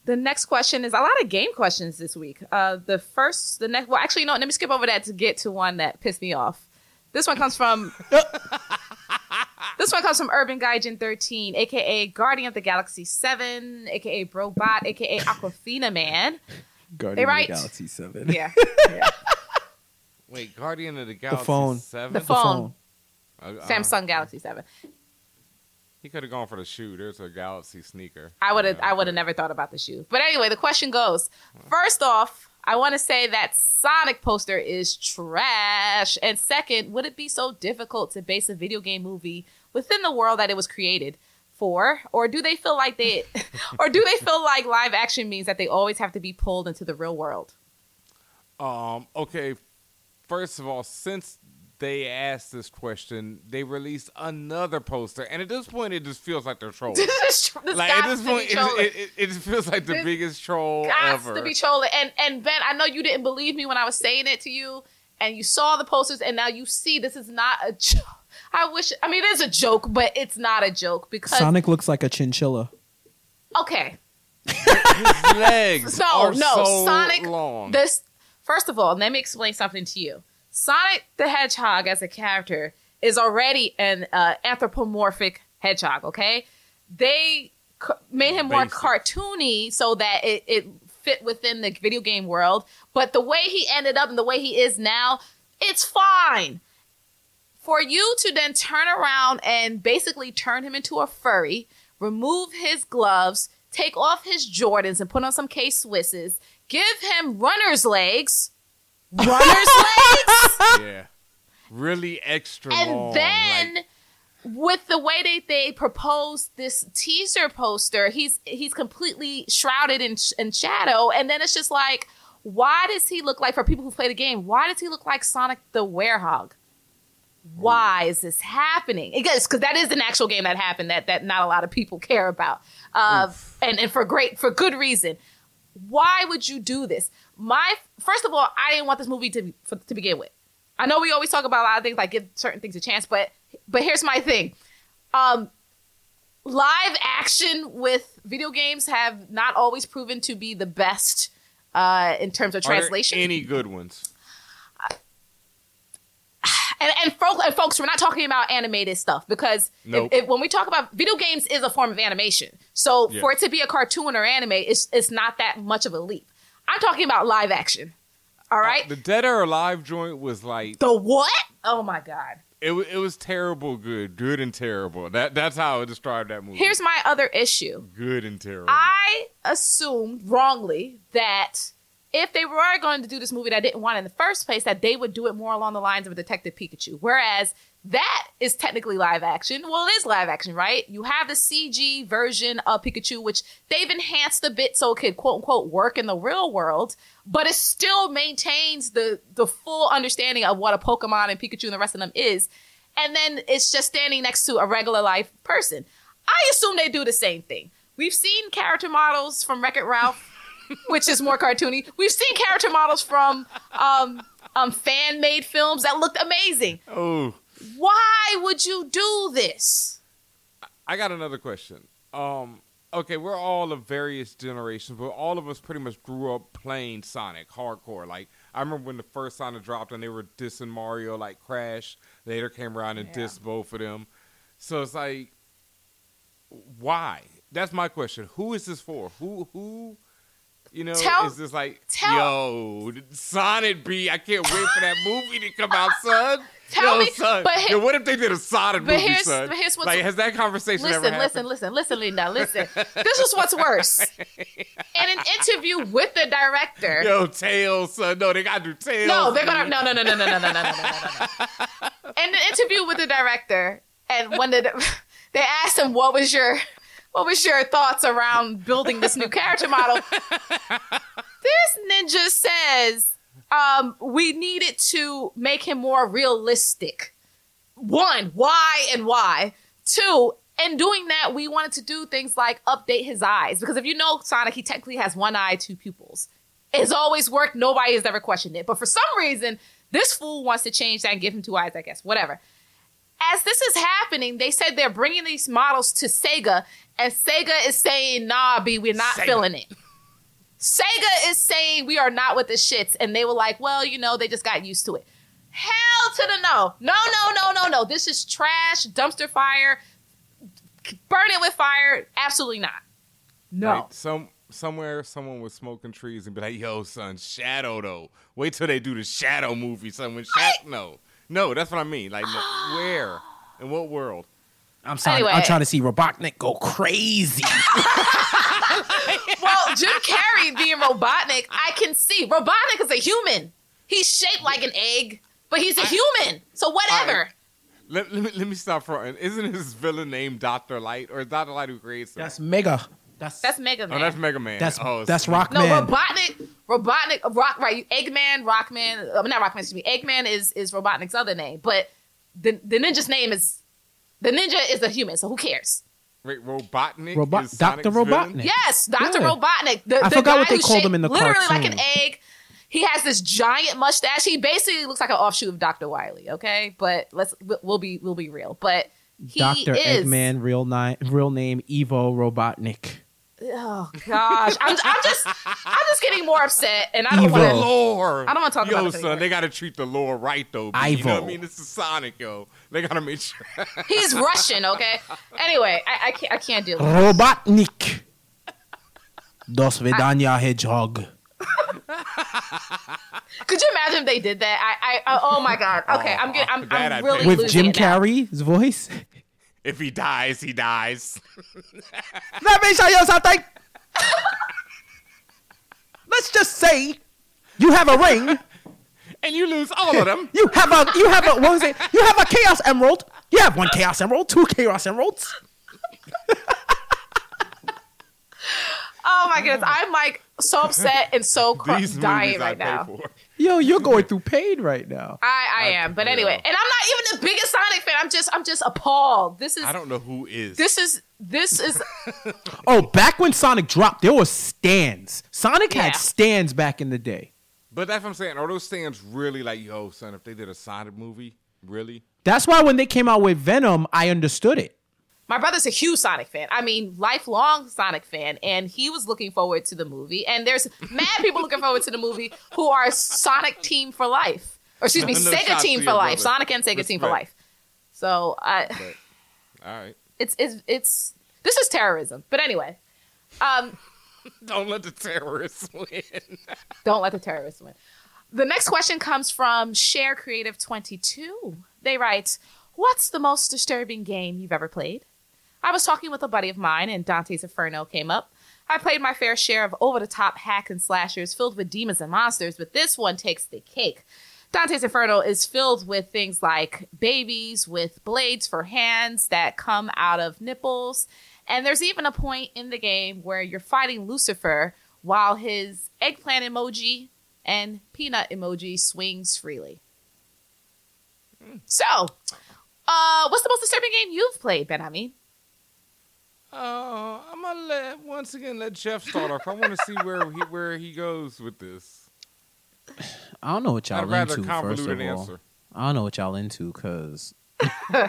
The next question is a lot of game questions this week. Uh, the first, the next, well, actually, no, let me skip over that to get to one that pissed me off. This one comes from. this one comes from Urban Gaijin 13, aka Guardian of the Galaxy 7, aka Brobot, aka Aquafina Man. Guardian right. of the Galaxy Seven. Yeah. yeah. Wait, Guardian of the Galaxy phone. 7? The The phone. phone. Uh, uh, Samsung Galaxy 7. He could have gone for the shoe. There's a Galaxy sneaker. I would have Yeah, I would have never thought about the shoe. But anyway, the question goes. First off, I want to say that Sonic poster is trash. And second, would it be so difficult to base a video game movie within the world that it was created for? Or do they feel like they or do they feel like live action means that they always have to be pulled into the real world? Um. Okay. First of all, since they asked this question, they released another poster, and at this point, it just feels like they're trolling. this like at this point, it, it, it, it just feels like the This biggest troll Gots ever. to be trolling. And and Ben, I know you didn't believe me when I was saying it to you, and you saw the posters, and now you see this is not a joke. I wish. I mean, it is a joke, but it's not a joke because Sonic looks like a chinchilla. okay, His legs no, are no, so Sonic. long. This first of all, let me explain something to you. Sonic the Hedgehog as a character is already an uh, anthropomorphic hedgehog. Okay, they c- made him more Basic. cartoony so that it, it fit within the video game world. But the way he ended up and the way he is now, it's fine. For you to then turn around and basically turn him into a furry, remove his gloves, take off his Jordans and put on some K Swisses, give him runner's legs, runner's legs, yeah, really extra and long. then like- with the way they they proposed this teaser poster, he's he's completely shrouded in in shadow, and then it's just like, why does he look like for people who play the game? Why does he look like Sonic the Werehog? Why is this happening? Because because that is an actual game that happened that that not a lot of people care about, uh, and and for great for good reason. Why would you do this? My first of all, I didn't want this movie to for, to begin with. I know we always talk about a lot of things like give certain things a chance, but but here's my thing. Um live action with video games have not always proven to be the best uh in terms of Are there translation. any good ones? and and, folk, and folks, we're not talking about animated stuff because Nope. if, if- when we talk about video games, is a form of animation. So Yeah. for it to be a cartoon or anime, it's it's not that much of a leap. I'm talking about live action. All oh, right, The Dead or Alive joint was like the what? Oh my god. it. wa- It was terrible, good, good and terrible. That that's how I described that movie. Here's my other issue. good and terrible. I assumed wrongly that if they were going to do this movie that I didn't want in the first place, that they would do it more along the lines of a Detective Pikachu. Whereas that is technically live action. Well, it is live action, right? You have the CG version of Pikachu, which they've enhanced a bit so it could quote unquote work in the real world, but it still maintains the the full understanding of what a Pokemon and Pikachu and the rest of them is. And then it's just standing next to a regular life person. I assume they do the same thing. We've seen character models from Wreck It Ralph, which is more cartoony. We've seen character models from um, um, fan made films that looked amazing. oh, Why would you do this? I got another question. Um, okay, we're all of various generations, but all of us pretty much grew up playing Sonic hardcore. Like I remember when the first Sonic dropped and they were dissing Mario like Crash. Later came around and Yeah. dissed both of them. So it's like, why? That's my question. Who is this for? Who who? You know, Tell- is this like, tell- yo, Sonic B? I can't wait for that movie to come out, son. Tell yo, me- son. but he- yo, what if they did a but movie, here's- son? but here's what's- like, has that conversation ever happened? listen, listen, listen, Linda, listen. This is what's worse. In an interview with the director, Yo, Tails, son. No, they gotta do Tails. No, they're gonna no no no no no no no no no no no no. In the interview with the director, and when the, they asked him what was your what was your thoughts around building this new character model, this ninja says um, we needed to make him more realistic. One, why and why? Two, in doing that, we wanted to do things like update his eyes because if you know Sonic, he technically has one eye, two pupils. It's always worked. Nobody has ever questioned it. But for some reason, this fool wants to change that and give him two eyes, I guess. Whatever. As this is happening, they said they're bringing these models to Sega, and Sega is saying, nah, B, we're not Sega. feeling it. Sega is saying we are not with the shits, and they were like, well, you know, they just got used to it. Hell to the no. No, no, no, no, no. This is trash, dumpster fire, burn it with fire. Absolutely not. No. Like, some somewhere someone was smoking trees and be like, "Yo, son, Shadow though. Wait till they do the Shadow movie, son. When Shadow, no, no, that's what I mean. Like, no, where, in what world? I'm sorry. Anyway. I'm trying to see Robotnik go crazy. well, Jim Carrey being Robotnik, I can see. Robotnik is a human. He's shaped like an egg, but he's a human. So whatever. Let, let me let me stop fronting. Isn't his villain named Doctor Light or is Doctor Light who creates him? That's Mega. That's That's Mega Man. oh, that's Mega Man. that's oh, that's so- Rockman. no, Robotnik, Robotnik, uh, Rock, right? Eggman, Rockman, uh, not Rockman, excuse me. Eggman is is Robotnik's other name, but the the ninja's name is the ninja is a human. So who cares? Wait, Robotnik. Robot- is Dr. Sonic's villain? Robotnik. Yes, Doctor Yeah. Robotnik. The, I the forgot guy what they called him in the cartoon. literally like an egg. He has this giant mustache. He basically looks like an offshoot of Doctor Wily. Okay, but let's we'll be we'll be real. But he Dr. is. Eggman, real, ni- real name Ivo Robotnik. Oh gosh, I'm, I'm just I'm just getting more upset, and I don't want to. lore. I don't wanna talk yo, about this son, they gotta treat the lore right though. B. You know what I mean? This is Sonic, yo. They gotta make sure. He's Russian. Okay. Anyway, I, I can't I can't deal with it. Robotnik. Dos Vidania Hedgehog. Could you imagine if they did that? I, I, I oh my god. Okay, I'm getting, I'm, I'd I'm really pay. With losing Jim it now. Carrey's voice. If he dies, he dies. Let me show you something. Let's just say you have a ring. and you lose all of them. You have a you have a what was it? You have a chaos emerald. You have one chaos emerald, two chaos emeralds. Oh my goodness, I'm like so upset and so cr- dying right now. for. Yo, you're going through pain right now. I, I am, but anyway, and I'm not even the biggest Sonic fan. I'm just I'm just appalled. This is I don't know who is. this is this is Oh, back when Sonic dropped, there were stands. Sonic Yeah. had stands back in the day. But that's what I'm saying. Are those stands really like, yo, son, if they did a Sonic movie, really? That's why when they came out with Venom, I understood it. My brother's a huge Sonic fan. I mean, lifelong Sonic fan, and he was looking forward to the movie. And there's mad people looking forward to the movie who are Sonic team for life, or excuse me, No Sega team for life, brother. Sonic and Sega team for life. So I, All right. it's it's it's this is terrorism. But anyway, um, Don't let the terrorists win. Don't let the terrorists win. The next question comes from Share Creative 22. They write, What's the most disturbing game you've ever played? I was talking with a buddy of mine, and Dante's Inferno came up. I played my fair share of over the top hack and slashers filled with demons and monsters, but this one takes the cake. Dante's Inferno is filled with things like babies with blades for hands that come out of nipples. And there's even a point in the game where you're fighting Lucifer while his eggplant emoji and peanut emoji swings freely. So, uh, what's the most disturbing game you've played, Ben Amin? Uh, I'm gonna let once again let Jeff start off. I want to see where he where he goes with this. I don't know what y'all I'd into. First of all, answer. I don't know what y'all into because Uh,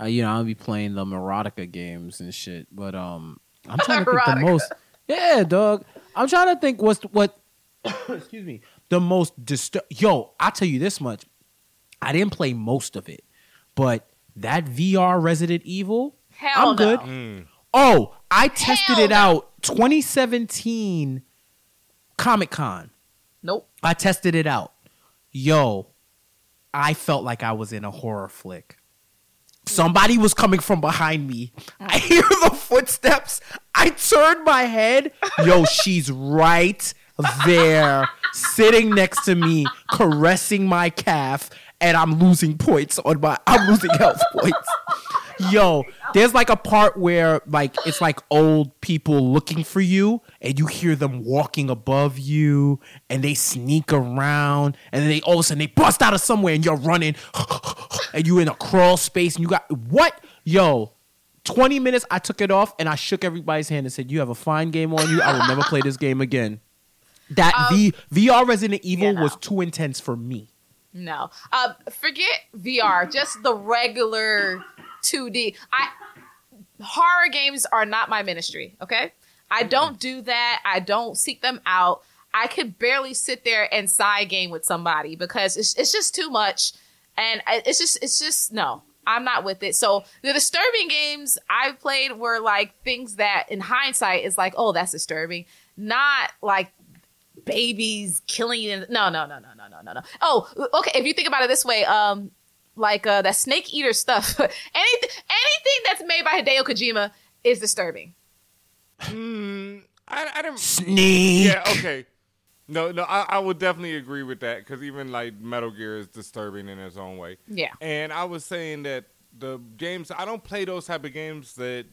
you know, I'll be playing the erotica games and shit. But um, I'm trying to think the most. Yeah, dog. I'm trying to think what's what. excuse me. The most disturb. Yo, I tell you this much. I didn't play most of it, but that VR Resident Evil. Hell I'm good. no. Oh, I tested Hell it no. out 2017 Comic Con. Nope. I tested it out. Yo, I felt like I was in a horror flick. Somebody was coming from behind me. I mm. hear the footsteps. I turn my head. Yo, she's right there, sitting next to me, caressing my calf, and I'm losing points on my. I'm losing health points. Yo, there's like a part where like it's like old people looking for you and you hear them walking above you and they sneak around and then they all of a sudden they bust out of somewhere and you're running and you in a crawl space and you got what? Yo, 20 minutes I took it off and I shook everybody's hand and said, You have a fine game on you. I will never play this game again. That V VR Resident Evil yeah, no. was too intense for me. No. Uh, forget VR. Just the regular 2D. I horror games are not my ministry. Okay, I don't do that. I don't seek them out. I could barely sit there and side game with somebody because it's it's just too much, and it's just it's just no. I'm not with it. So the disturbing games I've played were like things that in hindsight is like, oh, that's disturbing. Not like babies killing you. No, no, no, no, no, no, no, no. Oh, okay. If you think about it this way, um, like uh, that snake eater stuff, anything, anything that's made by Hideo Kojima is disturbing. Mm, I, I didn't. Sneak. Yeah, okay. No, no, I, I would definitely agree with that because even like Metal Gear is disturbing in its own way. Yeah. And I was saying that the games I don't play those type of games that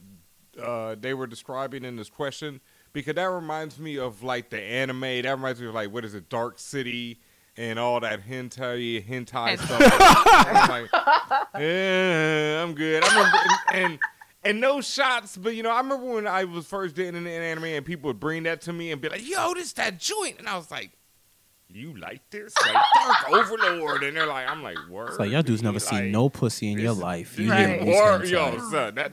uh, they were describing in this question because that reminds me of like the anime. That reminds me of like what is it, Dark City and all that hentai hentai stuff. I'm like, yeah, I'm good. I remember and, and and no shots, but you know, I remember when I was first getting into anime and people would bring that to me and be like, "Yo, this that joint," and I was like. You like this? Like Dark Overlord, and they're like, I'm like, word. It's like y'all dudes never dude, seen no pussy in your life. You Right. hear these Word, yo, son, that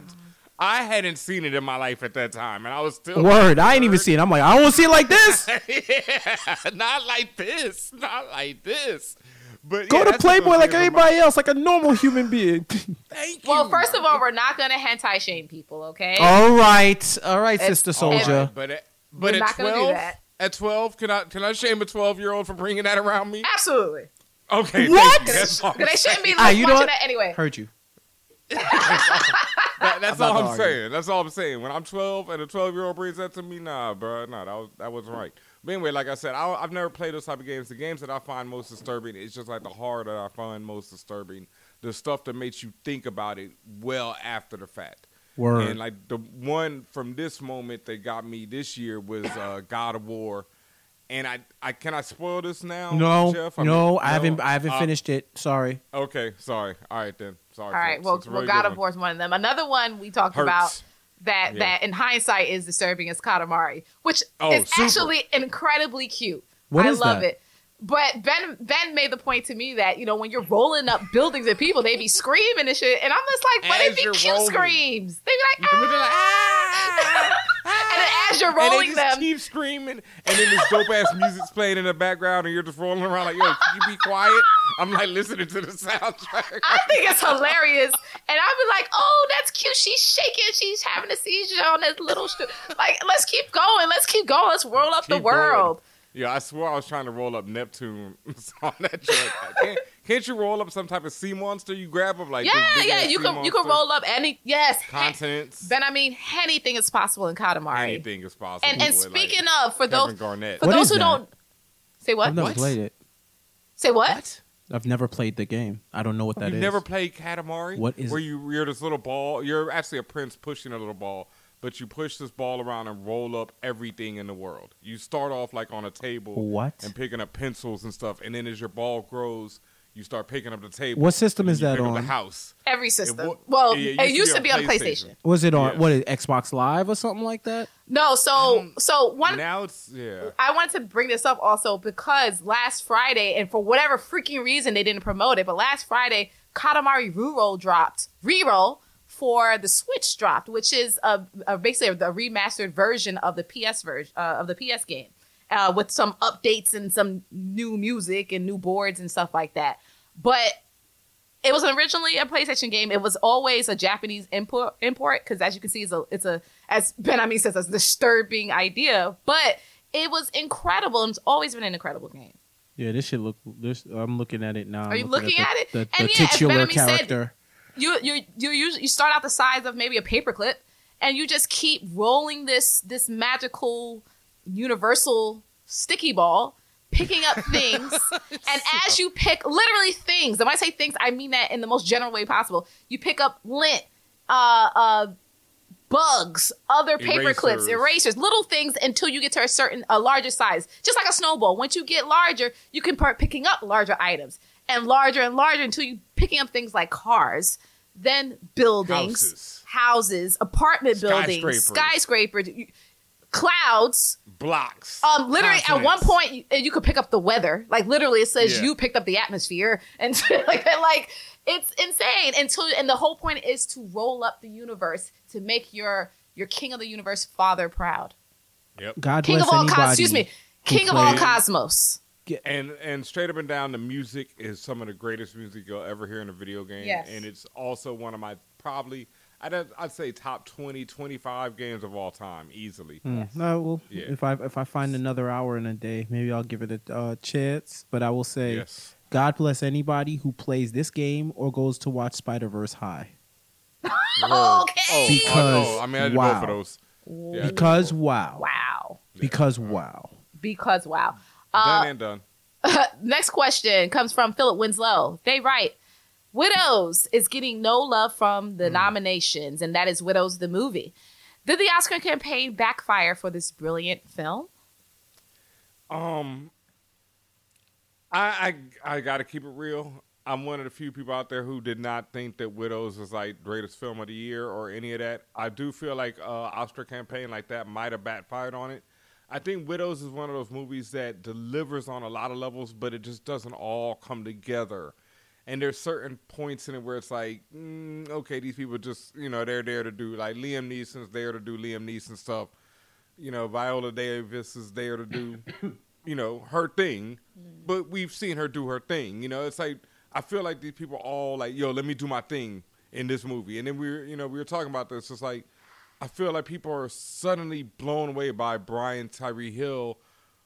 I hadn't seen it in my life at that time, and I was still Word, I ain't even seen. it. I'm like, I don't see it like this. yeah, not like this, not like this. But Go yeah, to Playboy like games everybody else, like a normal human being. Thank you. Well, first of all, we're not gonna hentai shame people, okay? all right, all right, It's- Sister Souljah. right, but at, but We're at not gonna do twelve, that. at twelve, can I can I shame a twelve year old for bringing that around me? Absolutely. Okay, What? thank you. That's all I'm They shouldn't be Ah, like, you know watching what? that anyway. Heard you. That, that's I'm all I'm argue. saying. That's all I'm saying. When I'm 12 and a 12 year old brings that to me, nah, bro, nah, that was that wasn't right. But anyway, like I said, I, I've never played those type of games. The games that I find most disturbing, it's just like the horror that I find most disturbing. The stuff that makes you think about it well after the fact. Word. And like the one from this moment that got me this year was uh, God of War. And I, I can I spoil this now? No, Jeff? no, mean, I haven't. I haven't Uh, finished it. Sorry. Okay, sorry. All right then. Sorry. All right. folks. Well, really God of one. War is one of them. Another one we talked Hurts. about that Yeah. that in hindsight is disturbing is Katamari, which Oh, is super. actually incredibly cute. What I is love that? it. But Ben Ben made the point to me that you know when you're rolling up buildings and people, they be screaming and shit, and I'm just like, but they be cute rolling. screams. They be like, they're like, ah. and then as you're and they rolling just them, keep screaming, and then this dope ass music's playing in the background, and you're just rolling around like, "Yo, can you be quiet?" I'm like listening to the soundtrack. I think it's hilarious. And I'll be like, oh, that's cute. She's shaking. She's having a seizure on this little Like, let's keep going. Let's keep going. Let's roll up the Keep world. Yeah, I swear I was trying to roll up Neptune on that joint. Can't, can't you roll up some type of sea monster? You grab them like this yeah, big yeah. You sea can you can roll up any yes. he- continents. Ben, I mean, anything is possible in Katamari. Anything is possible. And and with, speaking like, of, for Kevin those Garnett. for What those who that? don't say what I've never What? played it. say what? I've never played the game. I don't know what that is. you never played Katamari? What is Where you you're this little ball. You're actually a prince pushing a little ball, but you push this ball around and roll up everything in the world. You start off like on a table, What? and picking up pencils and stuff, and then as your ball grows, you start picking up the table. What system is that pick up on? The house. Every system. wa- well, yeah, it used, to be on PlayStation. Was it on Yes. what is Xbox Live or something like that? No, so um, so one Now it's yeah. I wanted to bring this up also because last Friday, and for whatever freaking reason they didn't promote it, but last Friday, Katamari Reroll dropped. Reroll for the Switch dropped, which is a, a basically a remastered version of the PS version uh, of the PS game, uh, with some updates and some new music and new boards and stuff like that. But it was originally a PlayStation game. It was always a Japanese import import because, as you can see, it's a it's a as Ben Ami says, a disturbing idea. But it was incredible, and it's always been an incredible game. Yeah, this should look. This I'm looking at it now. Are you looking at it? the, The, And the yeah, as titular said, character. You you you you start out the size of maybe a paperclip, and you just keep rolling this this magical universal sticky ball. Picking up things, and as you pick literally things, and when I say things, I mean that in the most general way possible. You pick up lint, uh, uh, bugs, other paper clips, Erasers. erasers, little things until you get to a certain a larger size. Just like a snowball. Once you get larger, you can start picking up larger items and larger and larger until you picking up things like cars, then buildings, Houses. houses, apartment buildings, Skyscrapers. skyscrapers, you- clouds. Blocks. Um, literally, at one point, you, you could pick up the weather. Like literally, it says Yeah. you picked up the atmosphere, and like that. Like it's insane. Until and the whole point is to roll up the universe to make your your king of the universe father proud. Yep. God King bless of all anybody. cosmos. Excuse me, king of all played- cosmos. And and straight up and down, the music is some of the greatest music you'll ever hear in a video game. Yes. And it's also one of my probably I'd I'd say top 20, 25 games of all time easily. Mm, No, well, Yeah. if I if I find another hour in a day, maybe I'll give it a uh, chance. But I will say, Yes. God bless anybody who plays this game or goes to watch Spider Verse High. Okay. Oh, Because- oh, I mean, I did wow. both of those. Yeah, Because both. wow, Wow. because wow. Because wow. Done Uh, and done. next question comes from Philip Winslow. They write, Widows is getting no love from the nominations, and that is Widows the movie. Did the Oscar campaign backfire for this brilliant film? Um, I I I got to keep it real. I'm one of the few people out there who did not think that Widows was like greatest film of the year or any of that. I do feel like uh, Oscar campaign like that might have backfired on it. I think Widows is one of those movies that delivers on a lot of levels, but it just doesn't all come together. And there's certain points in it where it's like, mm, okay, these people just, you know, they're there to do like Liam Neeson's there to do Liam Neeson stuff. You know, Viola Davis is there to do, you know, her thing. But we've seen her do her thing. You know, it's like I feel like these people all like, yo, let me do my thing in this movie. And then we're you know, we were talking about this. It's like I feel like people are suddenly blown away by Brian Tyree Hill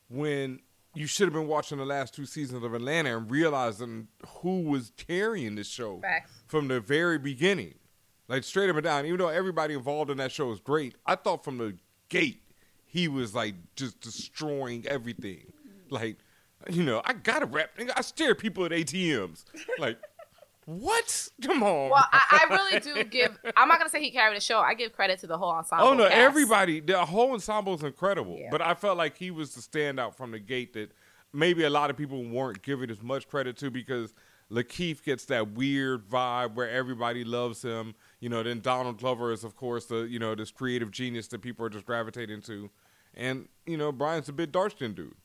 when you should have been watching the last two seasons of Atlanta and realizing who was carrying this show Facts. from the very beginning. Like straight up and down, even though everybody involved in that show was great, I thought from the gate he was like just destroying everything. Like, you know, I gotta rap. I stare people at ATMs. Like, what? Come on. Well, I, I really do give. I'm not gonna say he carried the show. I give credit to the whole ensemble. Oh no, cast. everybody, the whole ensemble is incredible. Yeah. But I felt like he was the standout from the gate that maybe a lot of people weren't giving as much credit to because Lakeith gets that weird vibe where everybody loves him. You know, then Donald Glover is of course the you know this creative genius that people are just gravitating to, and you know Brian's a bit dark dude.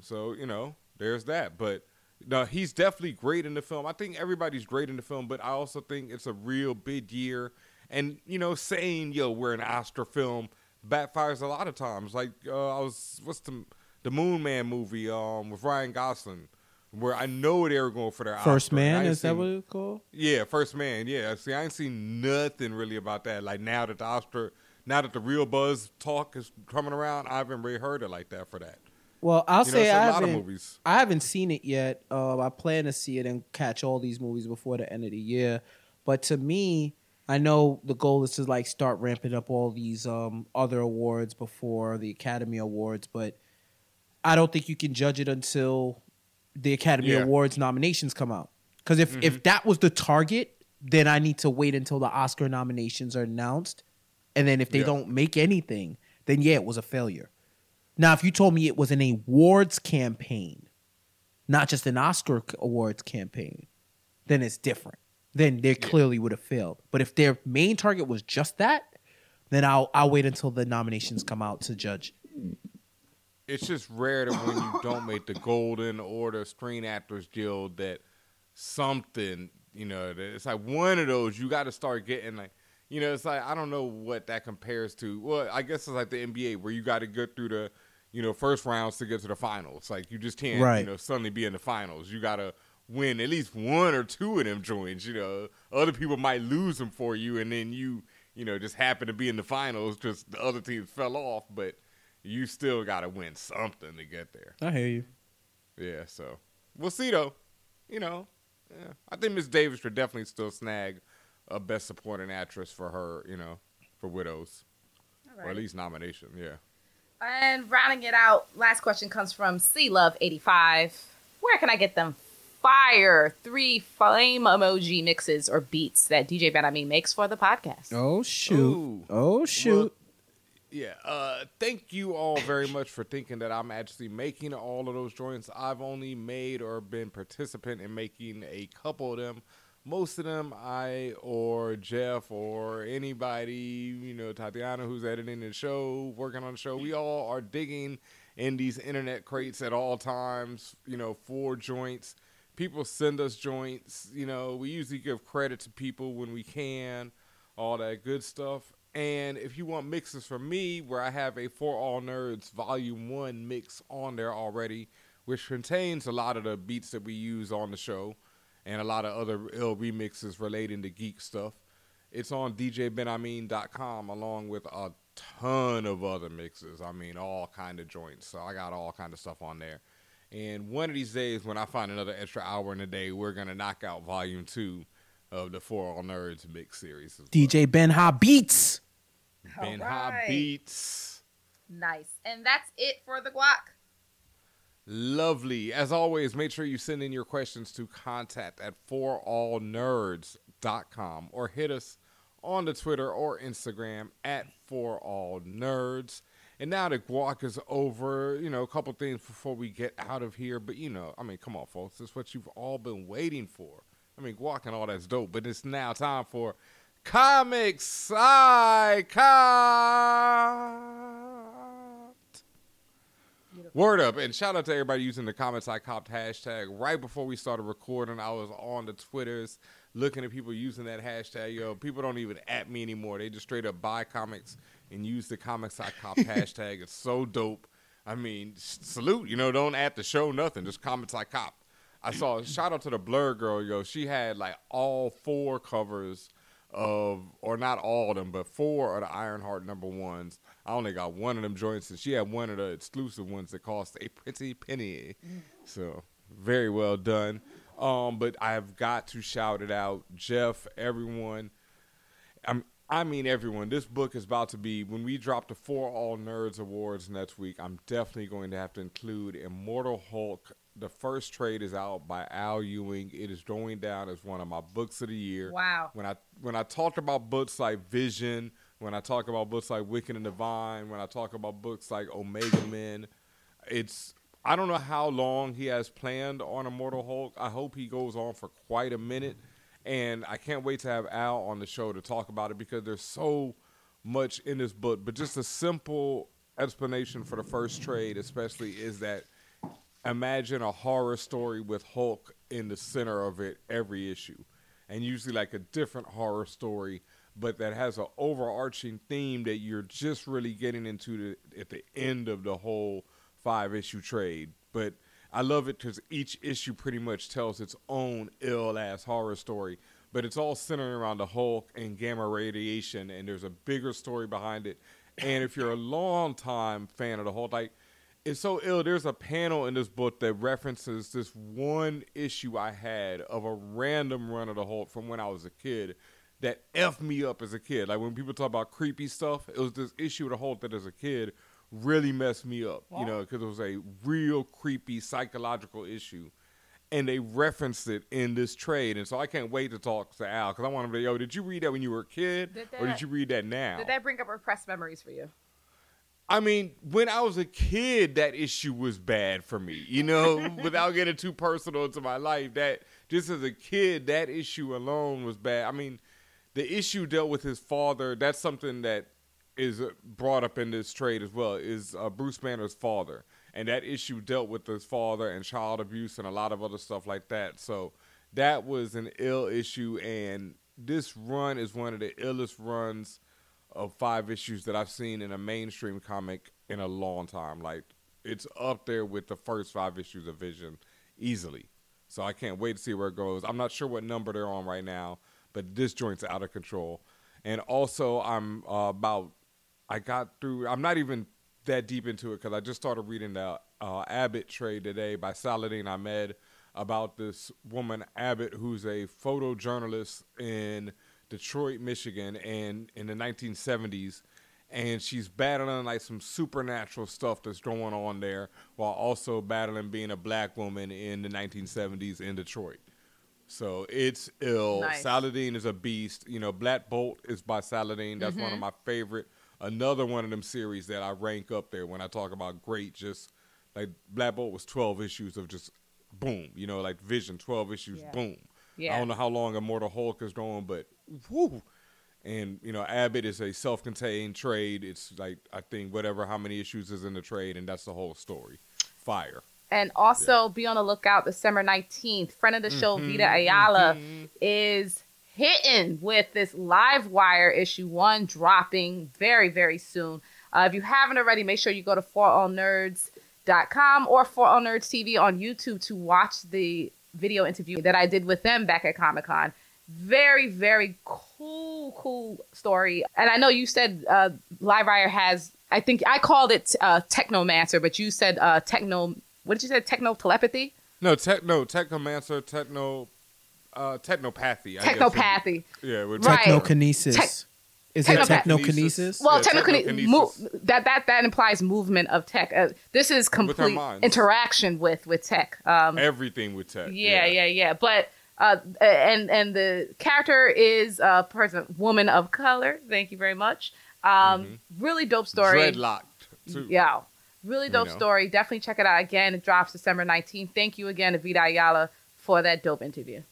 So you know, there's that. But no, he's definitely great in the film. I think everybody's great in the film, but I also think it's a real big year. And you know, saying yo, we're an Oscar film backfires a lot of times. Like uh, I was, what's the the Moon Man movie um, with Ryan Gosling, where I know they were going for their First Oscar. Man is that what it's called? yeah, First Man. Yeah. See, I ain't seen nothing really about that. Like now that the Oscar, now that the real buzz talk is coming around, I haven't really heard it like that for that. Well, I'll You know, say I haven't. movies. I haven't seen it yet. Uh, I plan to see it and catch all these movies before the end of the year. But to me, I know the goal is to like start ramping up all these um, other awards before the Academy Awards. But I don't think you can judge it until the Academy Yeah. Awards nominations come out. Because if if that was the target, then I need to wait until the Oscar nominations are announced, and then if they Yeah. don't make anything, then yeah, it was a failure. Now, if you told me it was an awards campaign, not just an Oscar awards campaign, then it's different. Then they clearly would have failed. But if their main target was just that, then I'll I'll wait until the nominations come out to judge. it's just rare that when you don't make the Golden Order Screen Actors Guild that something, you know, that it's like one of those you got to start getting like, you know, it's like I don't know what that compares to. Well, I guess it's like the NBA where you got to get through the, you know, first rounds to get to the finals. Like you just can't, Right. you know, suddenly be in the finals. You got to win at least one or two of them joints. You know, other people might lose them for you, and then you, you know, just happen to be in the finals because the other teams fell off, but you still got to win something to get there. I hear you. Yeah, so we'll see though. You know, yeah. I think Miss Davis should definitely still snag a Best Supporting Actress for her. You know, for Widows, or at least nomination. Yeah. And rounding it out, last question comes from C Love eighty five. Where can I get them fire three flame emoji mixes or beats that DJ Ben Amin makes for the podcast? Oh shoot! Ooh. Oh shoot! Yeah. Uh, thank you all very much for thinking that I'm actually making all of those joints. I've only made or been participant in making a couple of them. Most of them, I or Jeff or anybody, you know, Tatiana who's editing the show, working on the show, we all are digging in these internet crates at all times, you know, for joints. People send us joints, you know, we usually give credit to people when we can, all that good stuff. And if you want mixes from me, where I have a For All Nerds Volume 1 mix on there already, which contains a lot of the beats that we use on the show and a lot of other ill remixes relating to geek stuff. It's on djbenamin.com along with a ton of other mixes. I mean, all kind of joints. So I got all kind of stuff on there. And one of these days, when I find another extra hour in a day, we're gonna knock out Volume Two of the For All Nerds mix series. well. DJ Ben Ha beats. Ben All Ha. Beats. Nice. And that's it for the guac. Lovely. As always, make sure you send in your questions to contact at forallnerds.com or hit us on the Twitter or Instagram at forallnerds. And now that guac is over, you know, a couple things before we get out of here. But, you know, I mean, come on, folks. Is what you've all been waiting for. I mean, guac and all that's dope. But it's now time for Comics I Copped. Word up. And shout out to everybody using the Comics I Copped hashtag. Right before we started recording, I was on the Twitters looking at people using that hashtag. Yo, people don't even at me anymore. They just straight up buy comics and use the Comics I Copped hashtag. It's so dope. I mean, salute. You know, don't at the show, nothing. Just Comics I Copped. I saw, shout out to the Blur girl, yo. She had like all four covers of, or not all of them, but four of the Ironheart number ones. I only got one of them joints, and she had one of the exclusive ones that cost a pretty penny. So very well done. Um, but I've got to shout it out, Jeff, everyone. I'm, I mean everyone. This book is about to be when we drop the For All Nerds Awards next week. I'm definitely going to have to include Immortal Hulk. The first trade is out by Al Ewing. It is going down as one of my books of the year. Wow. When I when I talk about books like Vision, when I talk about books like Wicked and Divine, when I talk about books like Omega Men, it's I don't know how long he has planned on Immortal Hulk. I hope he goes on for quite a minute, and I can't wait to have Al on the show to talk about it because there's so much in this book. But just a simple explanation for the first trade, especially, is that imagine a horror story with Hulk in the center of it every issue, and usually like a different horror story, but that has an overarching theme that you're just really getting into the, at the end of the whole five issue trade. But I love it because each issue pretty much tells its own ill ass horror story. But it's all centered around the Hulk and gamma radiation, and there's a bigger story behind it. And if you're a long time fan of the Hulk, like it's so ill. There's a panel in this book that references this one issue I had of a random run of the Hulk from when I was a kid that effed me up as a kid. Like when people talk about creepy stuff, it was this issue of the Hulk that as a kid really messed me up, you know, because it was a real creepy psychological issue. And they referenced it in this trade. And so I can't wait to talk to Al because I want him to, yo, did you read that when you were a kid? Did or did you read that now? Did that bring up repressed memories for you? I mean, when I was a kid, that issue was bad for me. You know, without getting too personal into my life, that just as a kid, that issue alone was bad. I mean, the issue dealt with his father. That's something that is brought up in this trade as well. Is uh, Bruce Banner's father, and that issue dealt with his father and child abuse and a lot of other stuff like that. So that was an ill issue, and this run is one of the illest runs of five issues that I've seen in a mainstream comic in a long time. Like it's up there with the first five issues of Vision easily. So I can't wait to see where it goes. I'm not sure what number they're on right now, but this joint's out of control. And also, I'm uh, about I got through. I'm not even that deep into it because I just started reading the uh, Abbott trade today by Saladin Ahmed about this woman Abbott who's a photojournalist in Detroit, Michigan, and in the 1970s, and she's battling like some supernatural stuff that's going on there, while also battling being a black woman in the 1970s in Detroit. So it's ill. Nice. Saladin is a beast. You know, Black Bolt is by Saladin. That's one of mm-hmm. my favorite. Another one of them series that I rank up there when I talk about great. Just like Black Bolt was 12 issues of just boom. You know, like Vision, 12 issues, Yeah. boom. I don't know how long Immortal Hulk is going, but whoo. And you know, Abbott is a self-contained trade. It's like I think whatever how many issues is in the trade, and that's the whole story. Fire. And also be on the lookout December 19th. Friend of the show, Vita Ayala, is hitting with this Livewire issue one dropping very, very soon. Uh, if you haven't already, make sure you go to forallnerds.com or For All Nerds TV on YouTube to watch the video interview that I did with them back at Comic Con. Very, very cool, cool story. And I know you said uh, Livewire has, I think I called it uh, Technomancer, but you said uh, Techno, what did you say? Techno telepathy? No, tech, no, technomancer, techno, uh, technopathy. I guess. Technopathy. Yeah, with Right. Technokinesis. Tech- Is it Technopa- technokinesis? Well, Yeah, technically, technokinesis. mo- that that that implies movement of tech. Uh, this is complete minds. interaction with with tech. Um, everything with tech. yeah, yeah, yeah. But uh, and and the character is a person, woman of color. Thank you very much. Um, really dope story. Dreadlocked too. Yeah, really dope know. story. Definitely check it out again. It drops December nineteenth. Thank you again to Vita Ayala for that dope interview.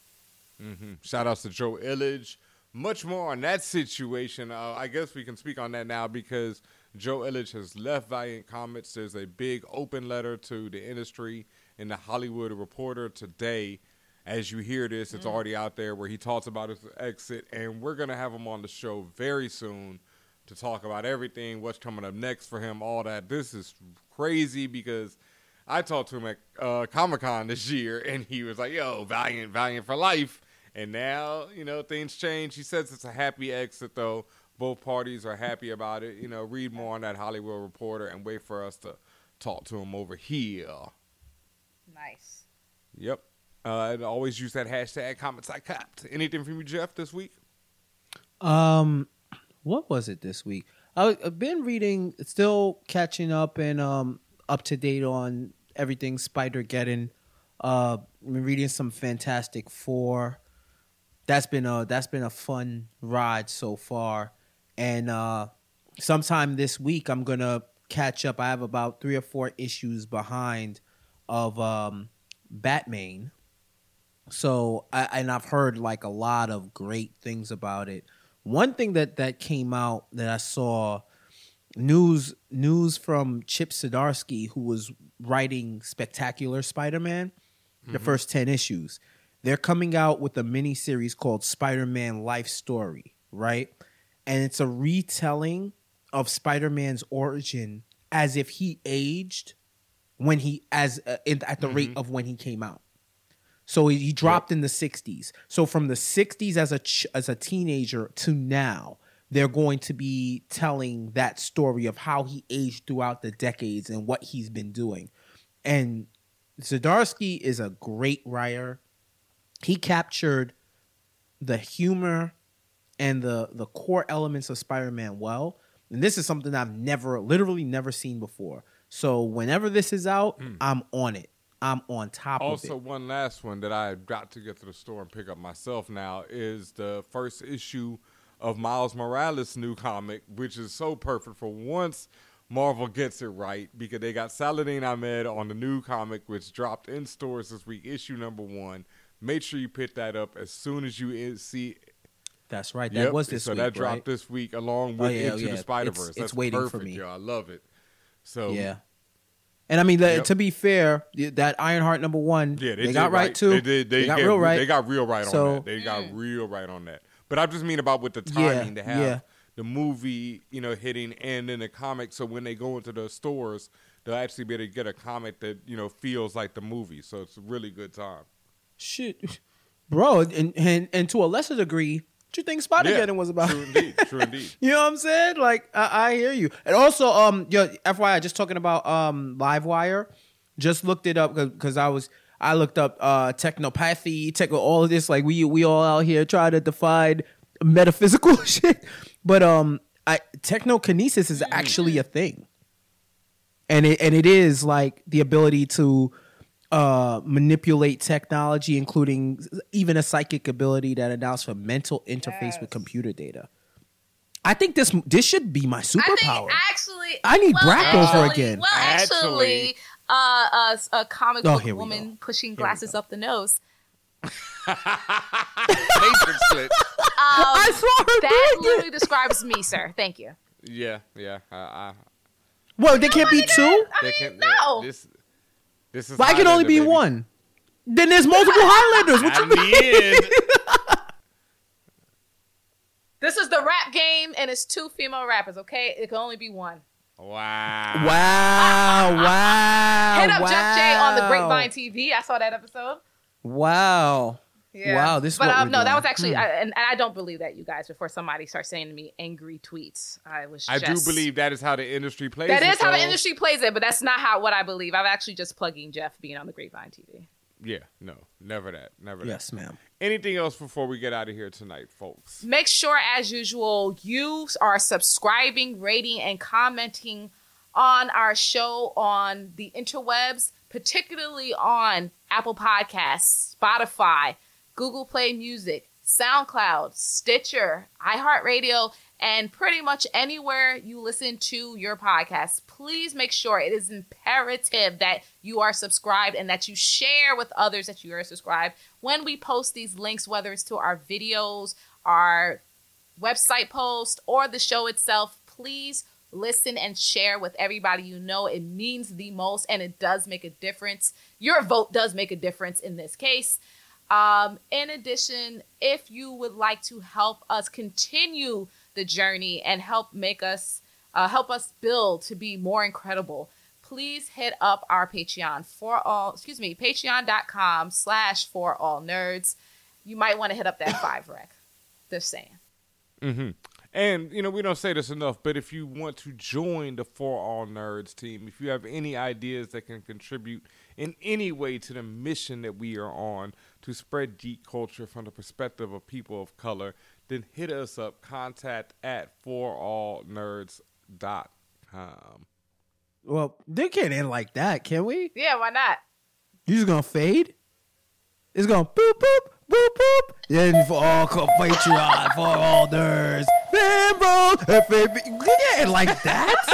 hmm Shout outs to Joe Illidge. Much more on that situation. Uh, I guess we can speak on that now because Joe Illidge has left Valiant Comics. There's a big open letter to the industry in the Hollywood Reporter today. As you hear this, it's already out there where he talks about his exit, and we're gonna have him on the show very soon to talk about everything, what's coming up next for him, all that. This is crazy because I talked to him at uh, Comic Con this year, and he was like, "Yo, Valiant, Valiant for life." And now, you know, things change. He says it's a happy exit, though. Both parties are happy about it. You know, read more on that Hollywood Reporter and wait for us to talk to him over here. Nice. Yep. Uh, and always use that hashtag Comics I Copped. Anything from you, Jeff, this week? Um, what was it this week? I- I've been reading, still catching up and um up to date on everything Spider Geddon. Uh, been reading some Fantastic Four. That's been a that's been a fun ride so far, and uh, sometime this week I'm gonna catch up. I have about three or four issues behind of um, Batman. So I, and I've heard like a lot of great things about it. One thing that that came out that I saw news news from Chip Zdarsky, who was writing Spectacular Spider-Man, the first ten issues. They're coming out with a mini series called Spider-Man Life Story, right? And it's a retelling of Spider-Man's origin as if he aged when he as uh, in, at the rate of when he came out. So he, he dropped in the 60s. So from the 60s as a ch- as a teenager to now, they're going to be telling that story of how he aged throughout the decades and what he's been doing. And Zdarsky is a great writer. He captured the humor and the the core elements of Spider-Man well. And this is something I've never literally never seen before. So whenever this is out, hmm. I'm on it. I'm on top Also, of it. Also, one last one that I got to get to the store and pick up myself now is the first issue of Miles Morales' new comic, which is so perfect for once. Marvel gets it right because they got Saladin Ahmed on the new comic, which dropped in stores this week, issue number one. Make sure you pick that up as soon as you see. That's right. That Yep, was this so week. that dropped right? this week along Oh, with yeah, Into yeah. the Spider It's- Verse. it's waiting for me. Yo, I love it. So Yeah. And I mean, the- Yep. to be fair, that Ironheart number one, Yeah, they, they, got right, too. They did. They, got get- real right. They got real right So- on that. They got mm. real right on that. But I just mean about with the Yeah, timing to have yeah. the movie, you know, hitting and then the comic. So when they go into the stores, they'll actually be able to get a comic that you know feels like the movie. So it's a really good time. Shit, bro, and, and and to a lesser degree, what you think Spider Yeah, Geddon was about? True indeed. True indeed. You know what I'm saying? Like I, I hear you. And also, um, yo, FYI, just talking about um Livewire, just looked it up because I was I looked up uh technopathy, tech, all of this. Like we we all out here trying to define metaphysical shit, but um, I technokinesis is actually a thing, and it and it is like the ability to uh, manipulate technology, including even a psychic ability that allows for mental interface with computer data. I think this this should be my I superpower. think actually, I need well, Bracco actually- again. Well, actually, Actually- uh, a, a comic Oh, book here woman go. pushing we glasses up the nose. Matrix slip. Um, I saw her that doing it. literally describes me, sir. Thank you. Yeah, yeah. I, I, Well, there can't be two. I they mean, can, no. This, this is. Why can only be baby. one? Then there's multiple Highlanders. What you mean? This is the rap game, and it's two female rappers. Okay, it can only be one. wow. Wow! Wow! Hit up wow. Jeff J on the Grapevine TV. I saw that episode. Wow! Yeah. Wow, this is But what um, we're no, that was actually, Hmm. I, and, and I don't believe that you guys. Before somebody starts saying to me angry tweets, I was. I do believe that is how the industry plays. that it, is how the industry plays it, but that's not how what I believe. I'm actually just plugging Jeff being on the Grapevine TV. Yeah, no, never that, never that Yes, ma'am. Anything else before we get out of here tonight, folks? Make sure, as usual, you are subscribing, rating, and commenting on our show on the interwebs, particularly on Apple Podcasts, Spotify, Google Play Music, SoundCloud, Stitcher, iHeartRadio, and pretty much anywhere you listen to your podcast. Please make sure it is imperative that you are subscribed and that you share with others that you are subscribed when we post these links, whether it's to our videos, our website post, or the show itself. Please listen and share with everybody you know. It means the most and it does make a difference. Your vote does make a difference in this case. Um, in addition, if you would like to help us continue the journey and help make us uh, help us build to be more incredible, please hit up our Patreon for all excuse me, patreon.com slash for all nerds. You might want to hit up that five rec. Just saying. Mm-hmm. And you know we don't say this enough, but if you want to join the For All Nerds team, if you have any ideas that can contribute in any way to the mission that we are on to spread geek culture from the perspective of people of color, then hit us up. Contact at forallnerds.com. Well, they can't end like that, can we? Yeah, why not? You just gonna fade? It's gonna boop boop boop boop. Then for all co- Patreon for all nerds, fan bros, FAB. You can't end like that.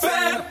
Fan